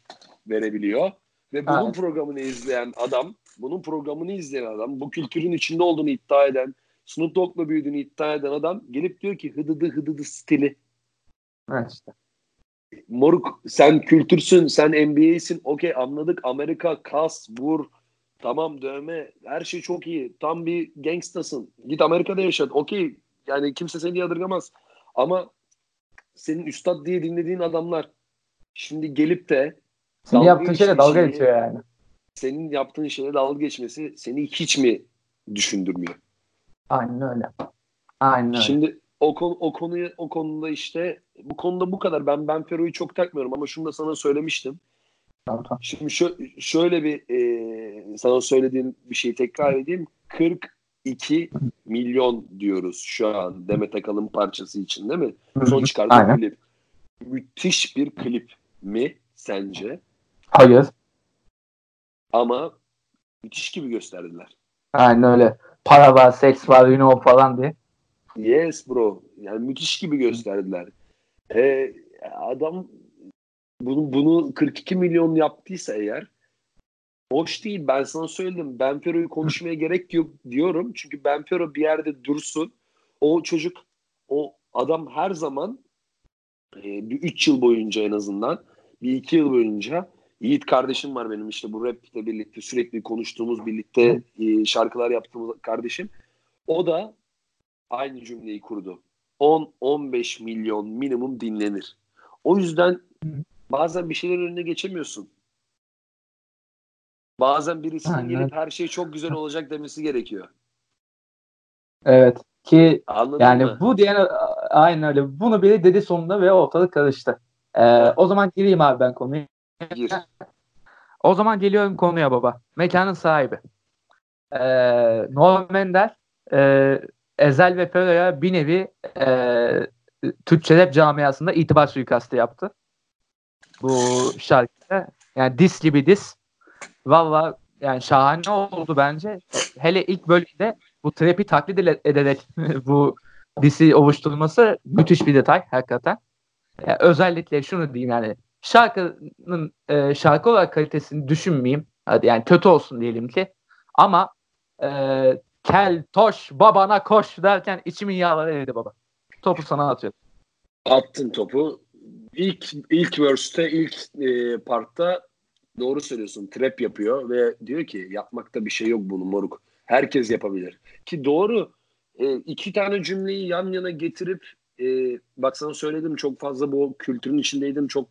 verebiliyor. Ve bunun Evet. programını izleyen adam, bunun programını izleyen adam, bu kültürün içinde olduğunu iddia eden, Snoop Dogg'la büyüdüğünü iddia eden adam gelip diyor ki hıdıdı hıdıdı stili. Evet işte. Moruk sen kültürsün, sen NBA'sin. Okey anladık. Amerika, kas, vur, tamam dövme, her şey çok iyi. Tam bir gangstasın. Git Amerika'da yaşa. Okey yani kimse seni yadırgamaz. Ama senin üstad diye dinlediğin adamlar şimdi gelip de Senin yaptığın şeyle dalga geçiyor yani. Senin yaptığın şeyle dalga geçmesi seni hiç mi düşündürmüyor? Aynen öyle. Aynen öyle. Şimdi o konu o konuya o konuda işte bu konuda bu kadar. Ben Ben Fero'yu çok takmıyorum ama şunu da sana söylemiştim. Tamam, tamam. Şimdi şö- şöyle bir e, sana söylediğim bir şeyi tekrar edeyim. 42 milyon diyoruz şu an Demet Akalın parçası için değil mi? Son çıkardığı klip. Müthiş bir klip mi sence? Hayır. Ama müthiş gibi gösterdiler. Aynen öyle. Para var, seks var, you know falan diye. Yes bro. Yani müthiş gibi gösterdiler. E, adam bunu, bunu 42 milyon yaptıysa eğer hoş değil. Ben sana söyledim. Ben Fero'yu konuşmaya gerek yok diyorum. Çünkü Ben Fero bir yerde dursun. O çocuk, o adam her zaman e, bir 3 yıl boyunca en azından bir 2 yıl boyunca Yiğit kardeşim var benim işte bu rap ile birlikte sürekli konuştuğumuz birlikte e, şarkılar yaptığımız kardeşim. O da aynı cümleyi kurdu. 10-15 milyon minimum dinlenir. O yüzden bazen bir şeylerin önüne geçemiyorsun. Bazen birisinin Aynen. gelip her şey çok güzel olacak demesi gerekiyor. Evet. Ki Anladın yani mı? bu diyen aynen öyle. Bunu biri dedi sonunda ve ortalık karıştı. Ee, o zaman gireyim abi ben konuya. Gir. O zaman geliyorum konuya baba. Mekanın sahibi. Ee, Norman Ender e, Ezel ve Fero'ya bir nevi e, Türkçe rap camiasında itibar suikastı yaptı. Bu şarkıda. Yani dis gibi dis. Valla yani şahane oldu bence. Hele ilk bölümde bu trap'i taklit ederek bu disi oluşturması müthiş bir detay hakikaten. Yani özellikle şunu diyeyim yani şarkının e, şarkı olarak kalitesini düşünmeyeyim. Hadi yani kötü olsun diyelim ki. Ama e, kel toş babana koş derken içimin yağları eridi baba. Topu sana atıyorum. Attın topu. İlk ilk verse'te ilk e, partta doğru söylüyorsun. Trap yapıyor ve diyor ki yapmakta bir şey yok bunu moruk. Herkes yapabilir. Ki doğru. E, iki tane cümleyi yan yana getirip e, bak sana söyledim çok fazla bu kültürün içindeydim. Çok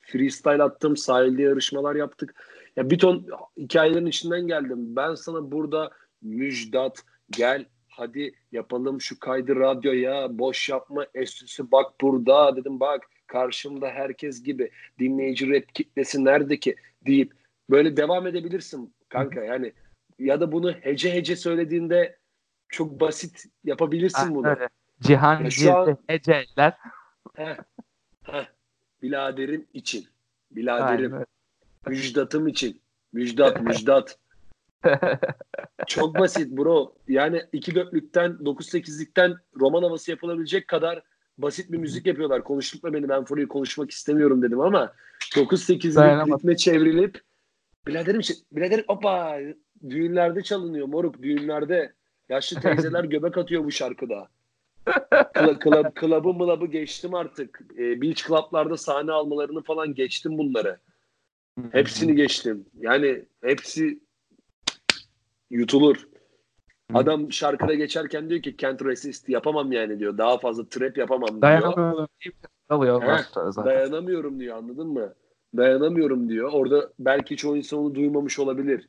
freestyle attım. Sahilde yarışmalar yaptık. Ya bir ton hikayelerin içinden geldim. Ben sana burada müjdat gel hadi yapalım şu kaydı radyoya boş yapma estüsü bak burada dedim bak karşımda herkes gibi dinleyici rap kitlesi nerede ki deyip böyle devam edebilirsin kanka yani ya da bunu hece hece söylediğinde çok basit yapabilirsin Aynen bunu. öyle. Cihan Ya şu an- Heceler. Heh, heh. Biladerim için. Aynen Biladerim. öyle. Müjdatım için. Müjdat, müjdat. Çok basit bro. Yani iki dörtlükten, 9-8'likten roman havası yapılabilecek kadar basit bir müzik yapıyorlar. Konuştukla beni ben Fury'yi konuşmak istemiyorum dedim ama 9-8'lik Dayanamadım. ritme çevrilip biraderim, için- biraderim hoppa düğünlerde çalınıyor moruk düğünlerde. Yaşlı teyzeler göbek atıyor bu şarkıda. Klab, klabı mılabı geçtim artık. E, beach club'larda sahne almalarını falan geçtim bunları. Hepsini geçtim. Yani hepsi yutulur. Adam şarkıda geçerken diyor ki can't resist yapamam yani diyor. Daha fazla trap yapamam diyor. Dayanamıyorum. Alıyor dayanamıyorum diyor anladın mı? Dayanamıyorum diyor. Orada belki çoğu insan onu duymamış olabilir.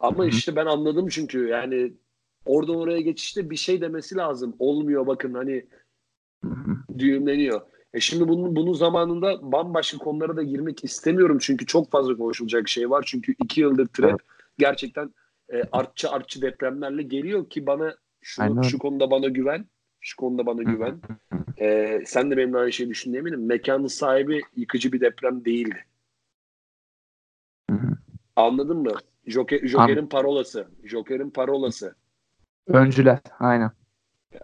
Ama işte ben anladım çünkü yani oradan oraya geçişte bir şey demesi lazım. Olmuyor bakın hani düğümleniyor. E şimdi bunun, bunun zamanında bambaşka konulara da girmek istemiyorum çünkü çok fazla konuşulacak şey var. Çünkü iki yıldır trap evet. gerçekten e, artçı artçı depremlerle geliyor ki bana şunu, şu konuda bana güven. Şu konuda bana güven. E, sen de benimle aynı şeyi düşündüğün eminim. Mekanın sahibi yıkıcı bir deprem değildi. Anladın mı? Joker, Joker'in parolası. Joker'in parolası. Öncüler. Aynen.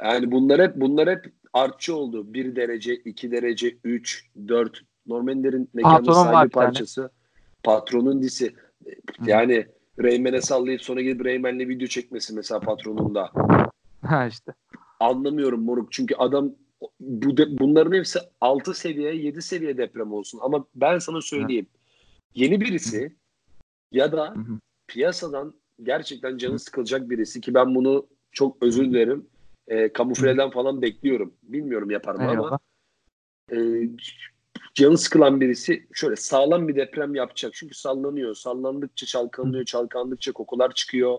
Yani bunlar hep bunlar hep artçı oldu. 1 derece, 2 derece, 3, 4. Normanlerin mekanın sahibi parçası. Yani. Patronun disi. Yani Rayman'e sallayıp sonra gidip Rayman'le video çekmesi mesela patronunda. Ha işte. Anlamıyorum moruk. Çünkü adam bu de, bunların hepsi 6 seviye, 7 seviye deprem olsun. Ama ben sana söyleyeyim. Yeni birisi ya da piyasadan gerçekten canı sıkılacak birisi ki ben bunu çok özür dilerim. E, kamufleden falan bekliyorum. Bilmiyorum yapar mı ama e, canı sıkılan birisi şöyle sağlam bir deprem yapacak. Çünkü sallanıyor. Sallandıkça çalkanlıyor. Çalkandıkça kokular çıkıyor.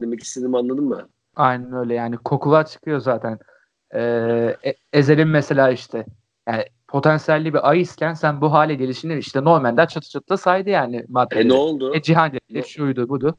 Demek istediğimi anladın mı? Aynen öyle yani kokular çıkıyor zaten. Ee, e, Ezel'in mesela işte yani potansiyelli bir ayısken sen bu hale gelişini işte normalde çatı çatı saydı yani maddeleri. E ne oldu? E Cihan dedi, şuydu budu.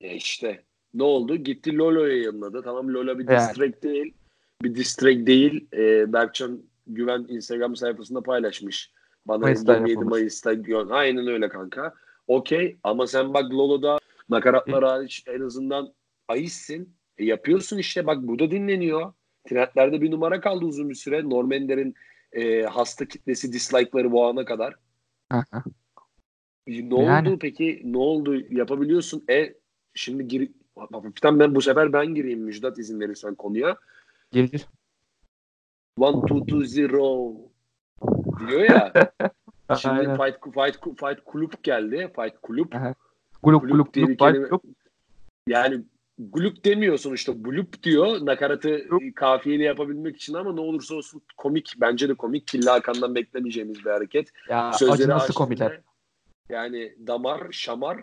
E işte ne oldu? Gitti Lolo'ya yayınladı. Tamam Lola bir yani. değil. Bir distrack değil. Ee, Berkcan Güven Instagram sayfasında paylaşmış. Bana Mayıs'ta 27 Mayıs'ta aynen öyle kanka. Okey ama sen bak Lolo'da nakaratlar hariç en azından ayısın. E yapıyorsun işte bak burada dinleniyor. Trendlerde bir numara kaldı uzun bir süre. Normander'in e, hasta kitlesi dislike'ları bu ana kadar. ne yani. oldu peki? Ne oldu? Yapabiliyorsun. E şimdi gir hafiften ben bu sefer ben gireyim Müjdat izin verirsen konuya. Gir gir. One, two, two, zero diyor ya. Şimdi fight, fight, fight kulüp geldi. Fight kulüp. Kulüp kulüp diye bir kelime. Yani gulup demiyor sonuçta. Bulup diyor nakaratı Gulup. kafiyeli yapabilmek için ama ne olursa olsun komik. Bence de komik. Killa Hakan'dan beklemeyeceğimiz bir hareket. Ya Sözleri nasıl komikler. Yani damar, şamar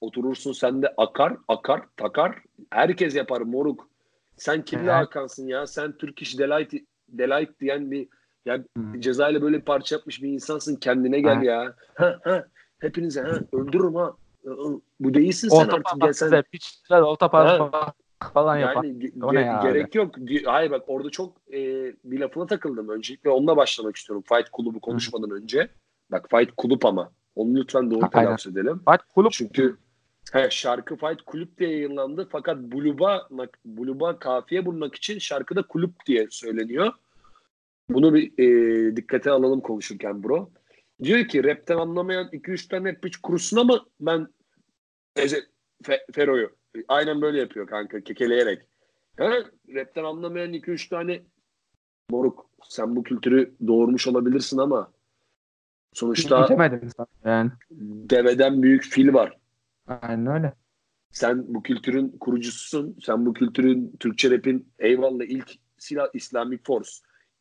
oturursun sen de akar, akar, takar. Herkes yapar moruk. Sen Killa. Hakan'sın ya. Sen Türk iş Delight, Delight diyen bir ya hmm. cezayla böyle bir parça yapmış bir insansın. Kendine gel ha. ya. Ha, ha. Hepinize ha. Öldürürüm ha bu değilsin sen orta artık. Gel sen... Piçler, orta falan yapar. Yani ge- ya gerek abi? yok. Hayır bak orada çok e, bir lafına takıldım. Öncelikle onunla başlamak istiyorum. Fight Kulübü konuşmadan Hı. önce. Bak Fight Kulüp ama. Onu lütfen doğru telaffuz edelim. Fight Kulüp. Çünkü he, şarkı Fight Kulüp diye yayınlandı. Fakat Bluba, Bluba kafiye bulmak için şarkıda kulüp diye söyleniyor. Bunu bir e, dikkate alalım konuşurken bro. Diyor ki rapten anlamayan 2-3 tane rap hiç kurusun ama ben Eze, Fe, Fero'yu aynen böyle yapıyor kanka kekeleyerek. Ha, rapten anlamayan 2-3 tane moruk sen bu kültürü doğurmuş olabilirsin ama sonuçta yani. deveden büyük fil var. Aynen öyle. Sen bu kültürün kurucususun. Sen bu kültürün Türkçe rapin eyvallah ilk silah Islamic Force.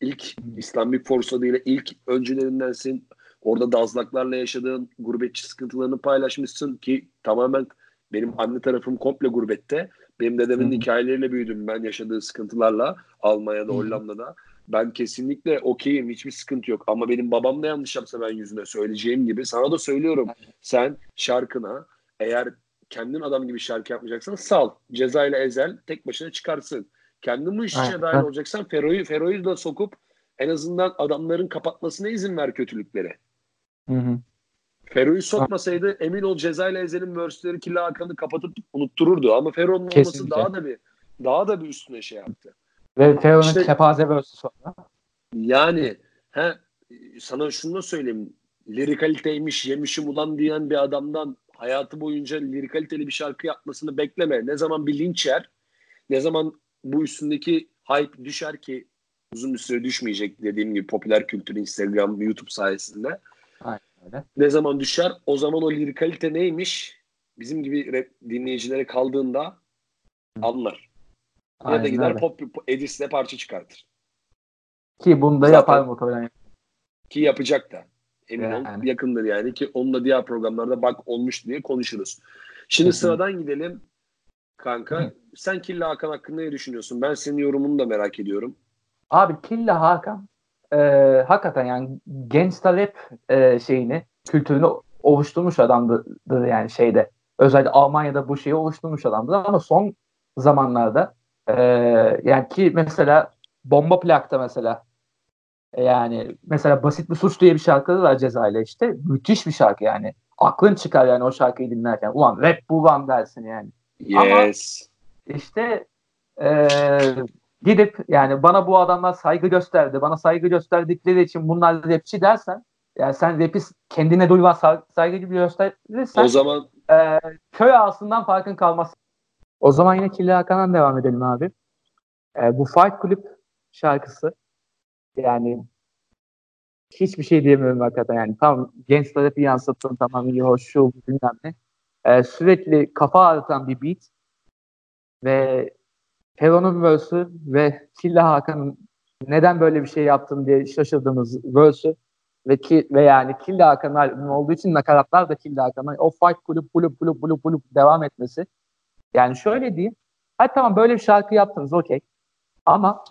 İlk Islamic Force adıyla ilk öncülerindensin. Orada dazlaklarla yaşadığın gurbetçi sıkıntılarını paylaşmışsın ki tamamen benim anne tarafım komple gurbette. Benim dedemin Hı-hı. hikayeleriyle büyüdüm ben yaşadığı sıkıntılarla Almanya'da, Hı-hı. Hollanda'da. Ben kesinlikle okeyim hiçbir sıkıntı yok ama benim babam da yanlış yapsa ben yüzüne söyleyeceğim gibi sana da söylüyorum. Sen şarkına eğer kendin adam gibi şarkı yapmayacaksan sal. Ceza ile ezel tek başına çıkarsın. Kendin bu işe dahil olacaksan Fero'yu Fero'yu da sokup en azından adamların kapatmasına izin ver kötülükleri. Hı hı. Fero'yu sokmasaydı emin ol Ceza ile Ezel'in verse'leri Killa Hakan'ı kapatıp unuttururdu. Ama Fero'nun olması daha da bir daha da bir üstüne şey yaptı. Ve Fero'nun işte, kepaze verse'ü sonra. Yani he, sana şunu da söyleyeyim. Lirikaliteymiş, yemişim ulan diyen bir adamdan hayatı boyunca lirikaliteli bir şarkı yapmasını bekleme. Ne zaman bir linç yer, ne zaman bu üstündeki hype düşer ki uzun bir süre düşmeyecek dediğim gibi popüler kültür Instagram, YouTube sayesinde. Aynen öyle. Ne zaman düşer? O zaman o lirikalite neymiş? Bizim gibi rap dinleyicilere kaldığında anlar. Ya da gider öyle. pop, pop edisle parça çıkartır. Ki bunu da Zaten- yapar muhtemelen. Ki yapacak da. Emin ol Yani. yakındır yani ki onunla diğer programlarda bak olmuş diye konuşuruz. Şimdi sıradan gidelim. Kanka sen Killa Hakan hakkında ne düşünüyorsun? Ben senin yorumunu da merak ediyorum. Abi Killa Hakan e, hakikaten yani gangsta rap e, şeyini, kültürünü oluşturmuş adamdı yani şeyde. Özellikle Almanya'da bu şeyi oluşturmuş adamdı ama son zamanlarda e, yani ki mesela Bomba Plak'ta mesela e, yani mesela Basit Bir Suç diye bir şarkısı var Ceza ile işte. Müthiş bir şarkı yani. Aklın çıkar yani o şarkıyı dinlerken. Ulan rap bu lan dersin yani. Ama- Yes. işte eee, gidip yani bana bu adamlar saygı gösterdi. Bana saygı gösterdikleri için bunlar rapçi dersen yani sen rapi kendine duyulan sa- saygı gibi gösterirsen O zaman eee, köy ağasından farkın kalmaz. O zaman yine Killa Hakan'dan devam edelim abi. Eee, bu Fight Club şarkısı yani hiçbir şey diyemiyorum hakikaten yani. Tam gençlere bir yansıttın tamam iyi hoş şu bilmem ne. Eee, sürekli kafa ağrıtan bir beat ve Heron'un verse'ü ve Killa Hakan'ın neden böyle bir şey yaptın diye şaşırdığımız verse'ü ve ki ve yani Killa Hakan'ın albümü olduğu için nakaratlar da Killa Hakan'ın o fight kulüp kulüp kulüp kulüp kulüp devam etmesi. Yani şöyle diyeyim. Hadi tamam böyle bir şarkı yaptınız okey. Ama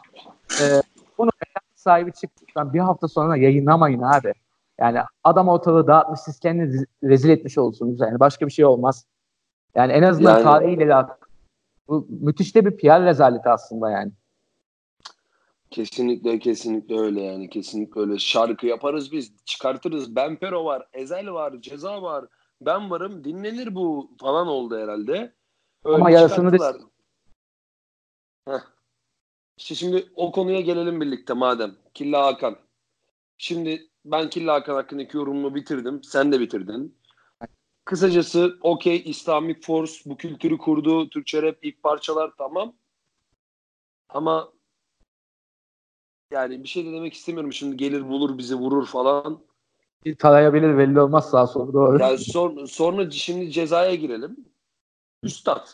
e, bunu sahibi çıktıktan bir hafta sonra yayınlamayın abi. Yani adam ortalığı dağıtmış siz kendinizi rezil etmiş olursunuz. Yani başka bir şey olmaz. Yani en azından Yani- tarihiyle bu müthiş de bir PR rezaleti aslında yani. kesinlikle kesinlikle öyle yani kesinlikle öyle. Şarkı yaparız biz çıkartırız. Benpero var, Ezel var, Ceza var. Ben varım dinlenir bu falan oldu herhalde. Öyle Ama yarısını da-. Heh. İşte şimdi o konuya gelelim birlikte madem. Killa Hakan. Şimdi ben Killa Hakan hakkındaki yorumumu bitirdim. Sen de bitirdin. Kısacası okey Islamic Force bu kültürü kurdu. Türkçe rap ilk parçalar tamam. Ama yani bir şey de demek istemiyorum. Şimdi gelir bulur bizi vurur falan. Tarayabilir belli olmaz sağ sol doğru. Yani son, sonra şimdi cezaya girelim. Üstad.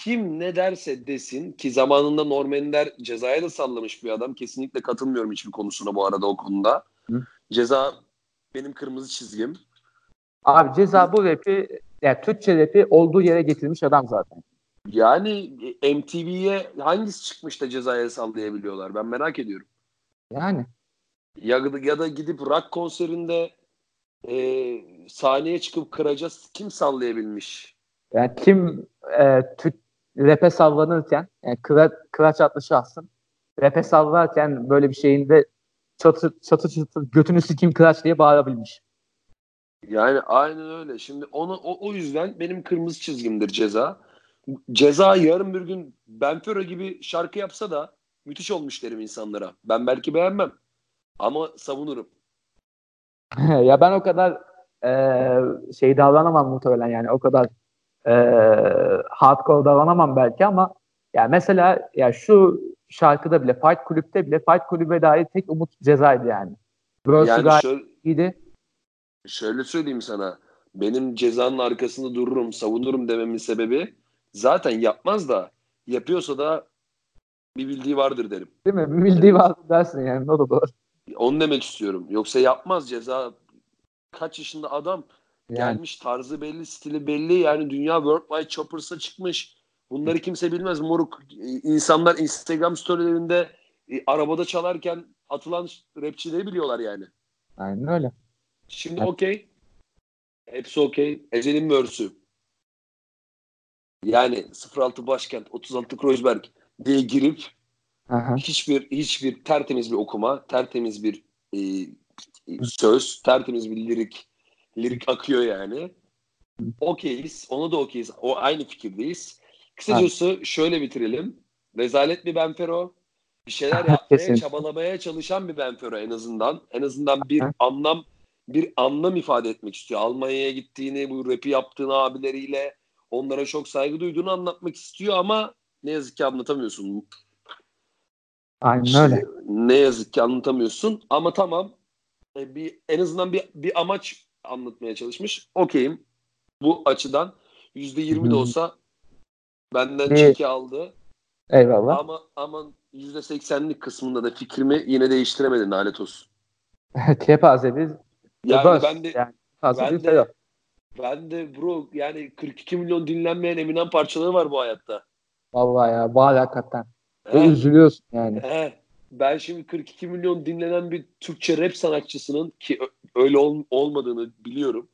Kim ne derse desin ki zamanında Norm Ender cezaya da sallamış bir adam. Kesinlikle katılmıyorum hiçbir konusuna bu arada o konuda. Hı. Ceza benim kırmızı çizgim. Abi ceza bu rapi yani Türkçe rapi olduğu yere getirmiş adam zaten. Yani MTV'ye hangisi çıkmış da cezaya sallayabiliyorlar? Ben merak ediyorum. Yani Ya, ya da gidip rock konserinde e, sahneye çıkıp kıracağız kim sallayabilmiş? yani kim e, Türk rap'e sallanırken yani kıra, kıraç adlı şahsın rap'e sallarken böyle bir şeyinde çatır çatır çatır götünü sikeyim kıraç diye bağırabilmiş. Yani aynen öyle. Şimdi onu o, o yüzden benim kırmızı çizgimdir ceza. Ceza yarın bir gün Benfero gibi şarkı yapsa da müthiş olmuş derim insanlara. Ben belki beğenmem. Ama savunurum. ya ben o kadar e, şey davranamam muhtemelen yani o kadar e, hardcore davranamam belki ama ya mesela ya şu şarkıda bile Fight Kulüp'te bile Fight Kulüp'e dair tek umut cezaydı yani. Verse'ü Yani gayet şöyle, iyiydi. şöyle söyleyeyim sana. Benim cezanın arkasında dururum, savunurum dememin sebebi zaten yapmaz da yapıyorsa da bir bildiği vardır derim. Değil mi? Bir bildiği vardı dersin yani. O da doğru. Onu demek istiyorum. Yoksa yapmaz ceza. Kaç yaşında adam Yani, gelmiş tarzı belli, stili belli. Yani dünya Worldwide Choppers'a çıkmış. Bunları kimse bilmez moruk. İnsanlar Instagram storylerinde e, arabada çalarken atılan rapçileri biliyorlar yani. aynen öyle. Şimdi Evet. okey. Hepsi okey. Ezel'in verse'ü. Yani 06 başkent, 36 Kreuzberg diye girip Aha. hiçbir hiçbir tertemiz bir okuma, tertemiz bir e, söz, tertemiz bir lirik lirik akıyor yani. Okeyiz. Ona da okeyiz. O aynı fikirdeyiz. Kısacası şöyle bitirelim. Rezalet bir Benfero. Bir şeyler yapmaya, Kesin. çabalamaya çalışan bir Benfero en azından. En azından bir anlam bir anlam ifade etmek istiyor. Almanya'ya gittiğini, bu rapi yaptığını abileriyle onlara çok saygı duyduğunu anlatmak istiyor ama ne yazık ki anlatamıyorsun. Aynen İşte öyle. ne yazık ki anlatamıyorsun ama tamam e, bir en azından bir bir amaç anlatmaya çalışmış. Okeyim. Bu açıdan %20 de olsa benden Bir- çeki aldı. Eyvallah. Ama ama %80'lik kısmında da fikrimi yine değiştiremedin lanet olsun. Kepaze bir Yani Böz. ben de yani ben de- ben de bro yani 42 milyon dinlenmeyen Eminem parçaları var bu hayatta. Vallahi ya. Bağlı hakikaten. Ve He, üzülüyorsun yani. he. Ben şimdi 42 milyon dinlenen bir Türkçe rap sanatçısının ki öyle ol- olmadığını biliyorum.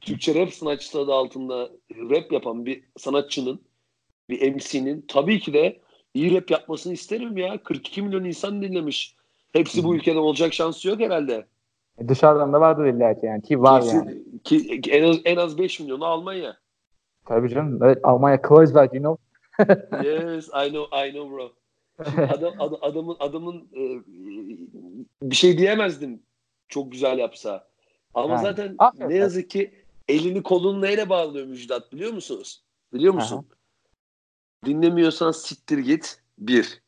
Türkçe rap sanatçısı adı altında rap yapan bir sanatçının, bir MC'nin tabii ki de iyi rap yapmasını isterim ya. 42 milyon insan dinlemiş. Hepsi bu Hı. ülkede olacak şansı yok herhalde. E, Dışarıdan da vardır illa ki yani. Ki var Kesin- yani. Ki, en az en az 5 milyonu Almanya. Tabii canım. Evet, Almanya Kreuzberg you know. Yes, I know, I know bro. Şimdi adam, ad- adamın adamın e, bir şey diyemezdim. Çok güzel yapsa. Ama Yani, zaten aferin. ne yazık ki elini kolunu neyle bağlıyor Müjdat biliyor musunuz? Biliyor musun? Dinlemiyorsan siktir git. Bir.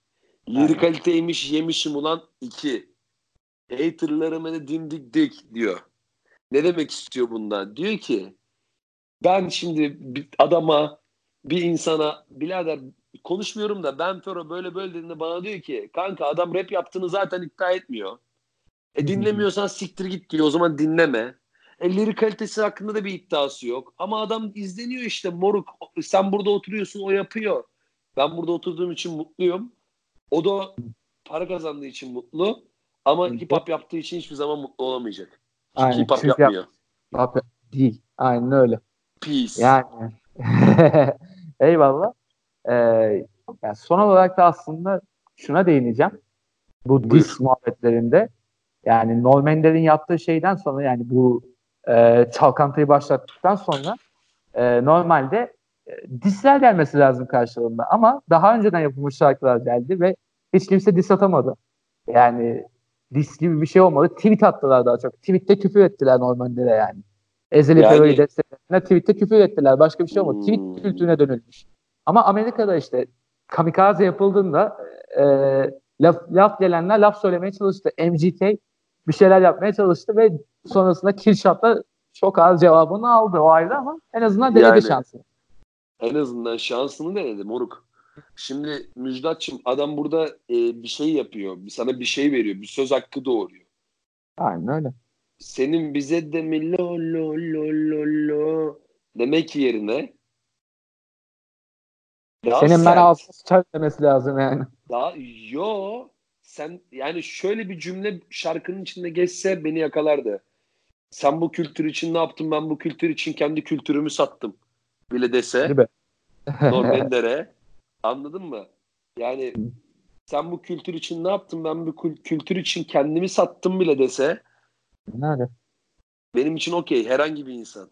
Lirik Aynen. kaliteymiş yemişim ulan. iki. Haterlarıma da dimdik dik diyor. Ne demek istiyor bundan? Diyor ki ben şimdi bir adama bir insana birader konuşmuyorum da ben Fero böyle böyle dediğinde bana diyor ki kanka adam rap yaptığını zaten iddia etmiyor. E dinlemiyorsan siktir git diyor o zaman dinleme. E lirik kalitesi hakkında da bir iddiası yok. Ama adam izleniyor işte moruk. Sen burada oturuyorsun o yapıyor. Ben burada oturduğum için mutluyum. O da para kazandığı için mutlu. Ama hip hop yaptığı için hiçbir zaman mutlu olamayacak. Çünkü Aynen, hip hop yapmıyor. Abi, değil. Aynen öyle. Peace. Yani eyvallah. Ee, yani son olarak da aslında şuna değineceğim. Bu Buyur. diss muhabbetlerinde yani Normander'in yaptığı şeyden sonra yani bu e, çalkantıyı başlattıktan sonra e, normalde e, dissler gelmesi lazım karşılığında ama daha önceden yapılmış şarkılar geldi ve hiç kimse diss atamadı. Yani diss gibi bir şey olmadı. Tweet attılar daha çok. Tweette küfür ettiler Normander'e yani. Ezeli Yani- Fero'yu destekleyenler tweette küfür ettiler. Başka bir şey olmadı. Hmm. Tweet kültürüne dönülmüş. Ama Amerika'da işte kamikaze yapıldığında e, laf, laf gelenler laf söylemeye çalıştı. MGK bir şeyler yapmaya çalıştı ve sonrasında Killshot'la çok az cevabını aldı o ayrı ama en azından denedi Yani- şansı. En azından şansını denedi moruk. Şimdi Müjdatçım adam burada e, bir şey yapıyor. Sana bir şey veriyor. Bir söz hakkı doğuruyor. Aynen öyle. Senin bize de mi lo lo lo lo lo demek yerine daha Senin ben sert, ağzını sıçar demesi lazım yani. daha yo sen yani şöyle bir cümle şarkının içinde geçse beni yakalardı. Sen bu kültür için ne yaptın? Ben bu kültür için kendi kültürümü sattım. Bile dese. Norbender'e. Anladın mı? Yani sen bu kültür için ne yaptın? Ben bu kül- kültür için kendimi sattım bile dese Nerede? benim için okey. Herhangi bir insan.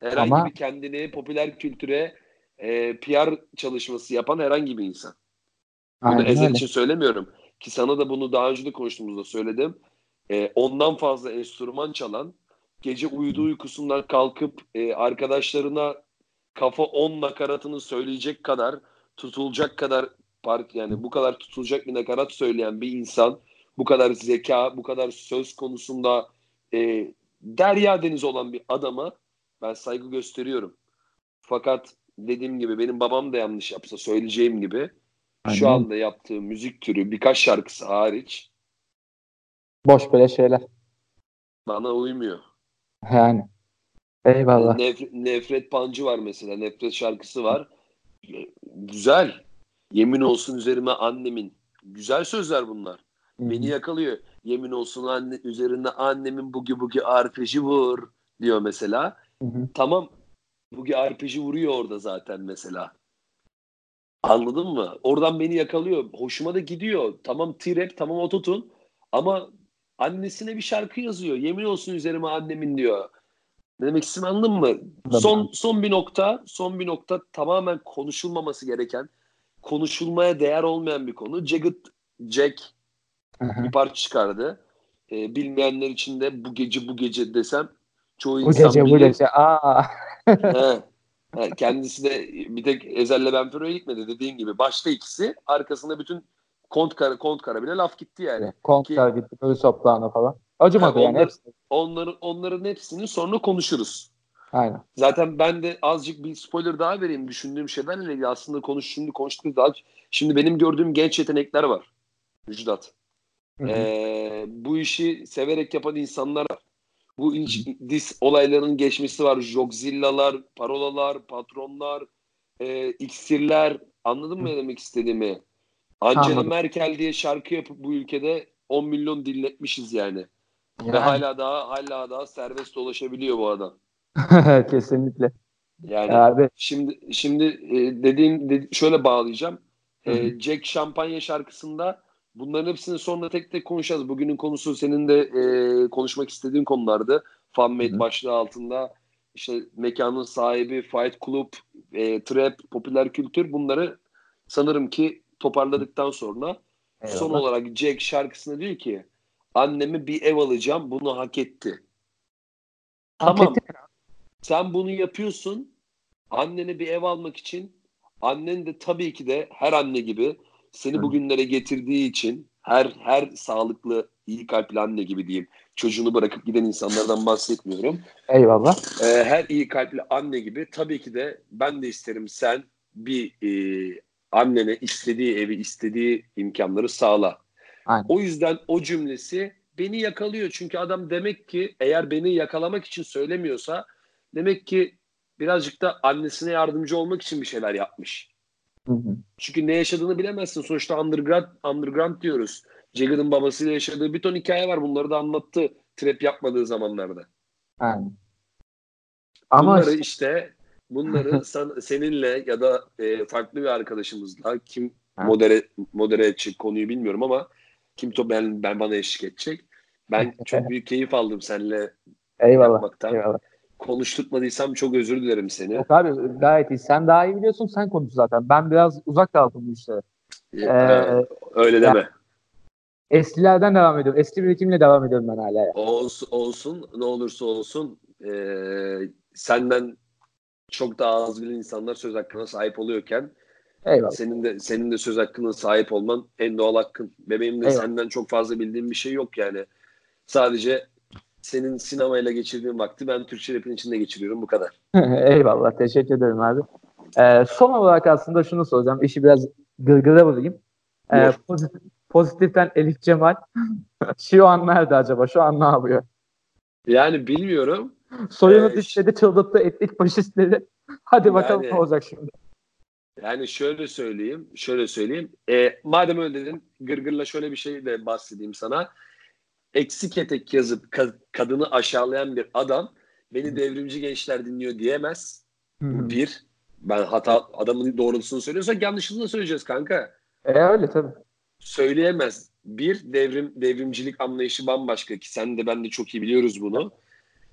Herhangi Ama- bir kendini popüler kültüre e, PR çalışması yapan herhangi bir insan. Bunu Aynen Ezel öyle. için söylemiyorum. Ki sana da bunu daha önce de konuştuğumuzda söyledim. E, ondan fazla enstrüman çalan, gece uyuduğu uykusundan kalkıp e, arkadaşlarına kafa 10 nakaratını söyleyecek kadar, tutulacak kadar park yani bu kadar tutulacak bir nakarat söyleyen bir insan, bu kadar zeka, bu kadar söz konusunda e, derya deniz olan bir adama ben saygı gösteriyorum. Fakat dediğim gibi benim babam da yanlış yapsa söyleyeceğim gibi şu Aynen. anda yaptığı müzik türü birkaç şarkısı hariç Boş böyle şeyler. bana uymuyor. Yani. Eyvallah. Nef- nefret pancı var mesela. Nefret şarkısı var. Güzel. Yemin olsun üzerime annemin. Güzel sözler bunlar. Beni yakalıyor. Yemin olsun anne üzerinde annemin bugi bugi arpeji vur diyor mesela. Hı hı. Tamam. Bugi arpeji vuruyor orada zaten mesela. Anladın mı? Oradan beni yakalıyor. Hoşuma da gidiyor. Tamam T-rap, tamam ototun. Ama annesine bir şarkı yazıyor. Yemin olsun üzerime annemin diyor. Ne demek istediğimi anladın mı? Tabii. Son son bir nokta, son bir nokta tamamen konuşulmaması gereken, konuşulmaya değer olmayan bir konu. Jagged Jack hı. bir parça çıkardı. Ee, bilmeyenler için de bu gece bu gece desem çoğu Bu insan gece bu bilir. gece. Aa. He. Kendisi de bir tek Ezel'le Benfero'ya gitmedi dediğin gibi. Başta ikisi, arkasında bütün Kontkara, Kontkara bile laf gitti yani. Kontkara gitti. Böyle Soprano falan. Acımadı yani. yani. Onlar, hepsi. onların, onların hepsini sonra konuşuruz. Aynen. Zaten ben de azıcık bir spoiler daha vereyim. Düşündüğüm şeylerle ilgili aslında konuş, şimdi konuştuk daha. Şimdi benim gördüğüm genç yetenekler var. Müjdat. Ee, bu işi severek yapan insanlar var. Bu iş, dis olayların geçmesi var. Jogzillalar, parolalar, patronlar, e, iksirler. Anladın mı ne demek istediğimi? Angela Anladım. Merkel diye şarkı yapıp bu ülkede 10 milyon dinletmişiz yani. yani. Ve hala daha hala daha serbest dolaşabiliyor bu adam. Kesinlikle. Yani Abi. şimdi şimdi e, dediğim dedi, şöyle bağlayacağım. E, Jack Şampanya şarkısında bunların hepsini sonra tek tek konuşacağız. Bugünün konusu senin de e, konuşmak istediğin konulardı. Fanmade başlığı altında işte mekanın sahibi, Fight Club, e, Trap, popüler kültür bunları sanırım ki toparladıktan sonra Eyvallah. son olarak Jack şarkısında diyor ki annemi bir ev alacağım bunu hak etti. Hak tamam. Etti. Sen bunu yapıyorsun. Annene bir ev almak için annen de tabii ki de her anne gibi seni bugünlere getirdiği için her her sağlıklı iyi kalpli anne gibi diyeyim. Çocuğunu bırakıp giden insanlardan bahsetmiyorum. Eyvallah. Ee, her iyi kalpli anne gibi tabii ki de ben de isterim sen bir e, annene istediği evi, istediği imkanları sağla. Aynen. O yüzden o cümlesi beni yakalıyor. Çünkü adam demek ki eğer beni yakalamak için söylemiyorsa demek ki birazcık da annesine yardımcı olmak için bir şeyler yapmış. Hı hı. Çünkü ne yaşadığını bilemezsin. Sonuçta underground, underground diyoruz. Jagger'ın babasıyla yaşadığı bir ton hikaye var. Bunları da anlattı trap yapmadığı zamanlarda. Aynen. Ama bunları işte, işte bunları sen, seninle ya da e, farklı bir arkadaşımızla kim modere modere edecek konuyu bilmiyorum ama kim to ben, ben bana eşlik edecek. Ben çok büyük keyif aldım seninle eyvallah, yapmaktan. Eyvallah konuşturtmadıysam çok özür dilerim seni. Yok abi gayet iyi. Sen daha iyi biliyorsun sen konuş zaten. Ben biraz uzak kaldım bu işlere. Ee, öyle deme. Yani, eskilerden devam ediyorum. Eski birikimle devam ediyorum ben hala. Olsun, olsun ne olursa olsun ee, senden çok daha az bilen insanlar söz hakkına sahip oluyorken Eyvallah. Senin de senin de söz hakkına sahip olman en doğal hakkın. Bebeğim de Eyvallah. senden çok fazla bildiğim bir şey yok yani. Sadece senin sinemayla geçirdiğin vakti ben Türkçe rapin içinde geçiriyorum bu kadar. Eyvallah teşekkür ederim abi. Ee, son olarak aslında şunu soracağım. İşi biraz gırgıra vurayım. Ee, pozitif, pozitiften Elif Cemal şu an nerede acaba? Şu an ne yapıyor? Yani bilmiyorum. Soyunu ee, dişledi, çıldırttı etnik faşistleri. Hadi bakalım yani, ne olacak şimdi. Yani şöyle söyleyeyim, şöyle söyleyeyim. E, madem öyle dedin, Gırgır'la şöyle bir şey de bahsedeyim sana eksik etek yazıp ka- kadını aşağılayan bir adam beni devrimci gençler dinliyor diyemez. Bu bir. Ben hata adamın doğrultusunu söylüyorsak yanlışını da söyleyeceğiz kanka. E öyle tabii. Söyleyemez. Bir devrim devrimcilik anlayışı bambaşka ki sen de ben de çok iyi biliyoruz bunu.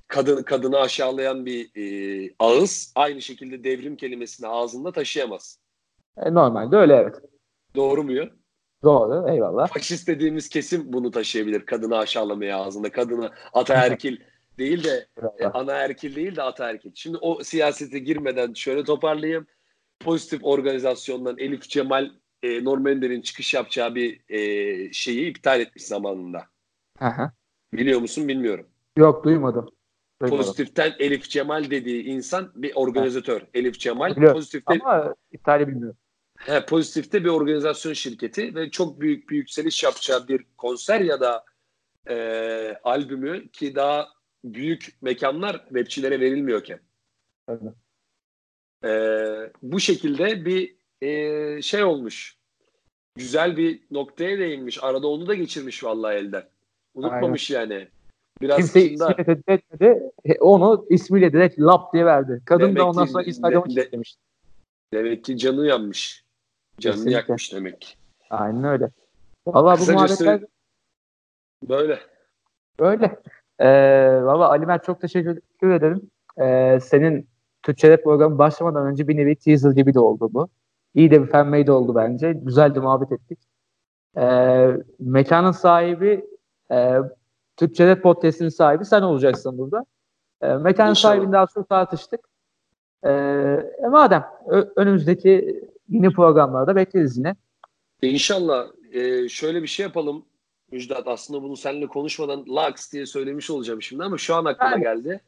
Kadın kadını aşağılayan bir e, ağız aynı şekilde devrim kelimesini ağzında taşıyamaz. E, normalde öyle evet. Doğru muyum? Doğru eyvallah. Faşist dediğimiz kesim bunu taşıyabilir. Kadını aşağılamaya ağzında. Kadını ataerkil değil de e, anaerkil değil de ataerkil. Şimdi o siyasete girmeden şöyle toparlayayım. Pozitif organizasyondan Elif Cemal e, Norm Ender'in çıkış yapacağı bir e, şeyi iptal etmiş zamanında. Aha. Biliyor musun bilmiyorum. Yok duymadım. duymadım. Pozitiften Elif Cemal dediği insan bir organizatör. Ha. Elif Cemal. Biliyorum. Pozitiften... Ama iptali bilmiyorum. He, pozitifte bir organizasyon şirketi ve çok büyük bir yükseliş yapacağı bir konser ya da e, albümü ki daha büyük mekanlar rapçilere verilmiyorken. Evet. E, bu şekilde bir e, şey olmuş. Güzel bir noktaya değinmiş. Arada onu da geçirmiş vallahi elden. Unutmamış Aynen. yani. Biraz Kimse dışında... ismiyle etmedi. Onu ismiyle direkt lap diye verdi. Kadın demek da ondan sonra Instagram'ı de, de, Demek ki canı yanmış. Canını Kesinlikle. yakmış demek. Aynen öyle. Valla bu muhabbetler böyle. Böyle. Ee, Valla Ali Mert çok teşekkür ederim. Ee, senin Türkçe Rap programı başlamadan önce bir nevi teaser gibi de oldu bu. İyi de bir fanmade oldu bence. Güzel de muhabbet ettik. Ee, mekanın sahibi e, Türkçe Rap Podcast'in sahibi sen olacaksın burada. E, mekanın sahibini daha sonra tartıştık. E, e, madem önümüzdeki yeni programlarda bekleriz yine. İnşallah. e, şöyle bir şey yapalım Müjdat. Aslında bunu seninle konuşmadan Lux diye söylemiş olacağım şimdi ama şu an aklıma Yani. geldi.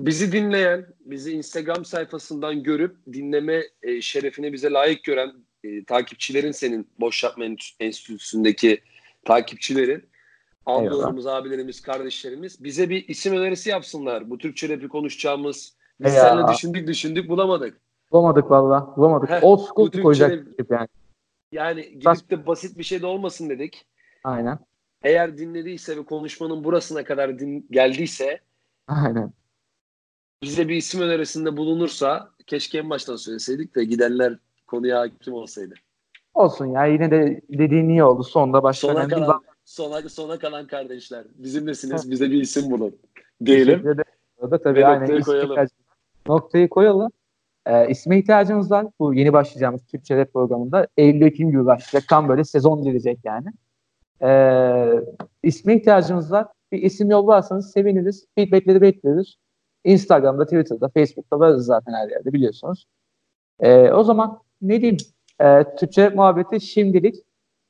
Bizi dinleyen, bizi Instagram sayfasından görüp dinleme e, şerefini bize layık gören e, takipçilerin senin Boş Yapma Enstitü- Enstitüsü'ndeki takipçilerin, ablalarımız, abilerimiz, kardeşlerimiz bize bir isim önerisi yapsınlar. Bu Türkçe rapi konuşacağımız. Biz Ya. seninle düşündük düşündük bulamadık. Bulamadık valla. Bulamadık. Heh, Old school koyacak yani. Yani gidip de basit bir şey de olmasın dedik. Aynen. Eğer dinlediyse ve konuşmanın burasına kadar din, geldiyse Aynen. bize bir isim önerisinde bulunursa keşke en baştan söyleseydik de gidenler konuya hakim olsaydı. Olsun ya yine de dediğin iyi oldu. Sonda başka Sona önemli bir kalan, sona, sona kalan kardeşler. Bizimlesiniz. Bize bir isim bulun. Diyelim. Orada tabii Ve aynen. noktayı koyalım. Noktayı koyalım. Ee, isme ihtiyacımız var. Bu yeni başlayacağımız Türkçe Rap programında Eylül-Ekim gibi başlayacak. Tam böyle sezon gelecek yani. Ee, isme ihtiyacımız var. Bir isim yollarsanız seviniriz. Feedbackleri bekliyoruz. Instagram'da, Twitter'da, Facebook'ta varız zaten her yerde biliyorsunuz. Ee, o zaman ne diyeyim? Ee, Türkçe Rap muhabbeti şimdilik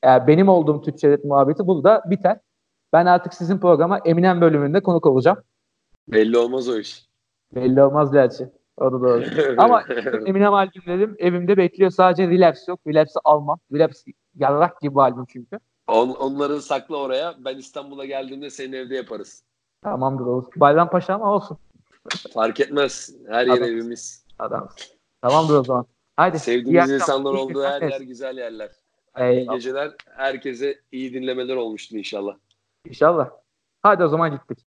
e, benim olduğum Türkçe Rap muhabbeti burada biter. Ben artık sizin programa Eminem bölümünde konuk olacağım. Belli olmaz o iş. Belli olmaz gerçi. O da doğru. Ama Eminem albümlerim evimde bekliyor. Sadece Relapse yok. Relapse'i almam. Relapse yarrak gibi albüm çünkü. On, onları sakla oraya. Ben İstanbul'a geldiğimde senin evde yaparız. Tamamdır olur. Bayrampaşa ama olsun. Fark etmez. Her yer Adam. evimiz. Adam. Tamamdır o zaman. Haydi. iyi Sevdiğimiz insanlar iyi olduğu her yer güzel yerler. İyi Eyvallah. geceler. Herkese iyi dinlemeler olmuştur inşallah. İnşallah. Hadi o zaman gittik.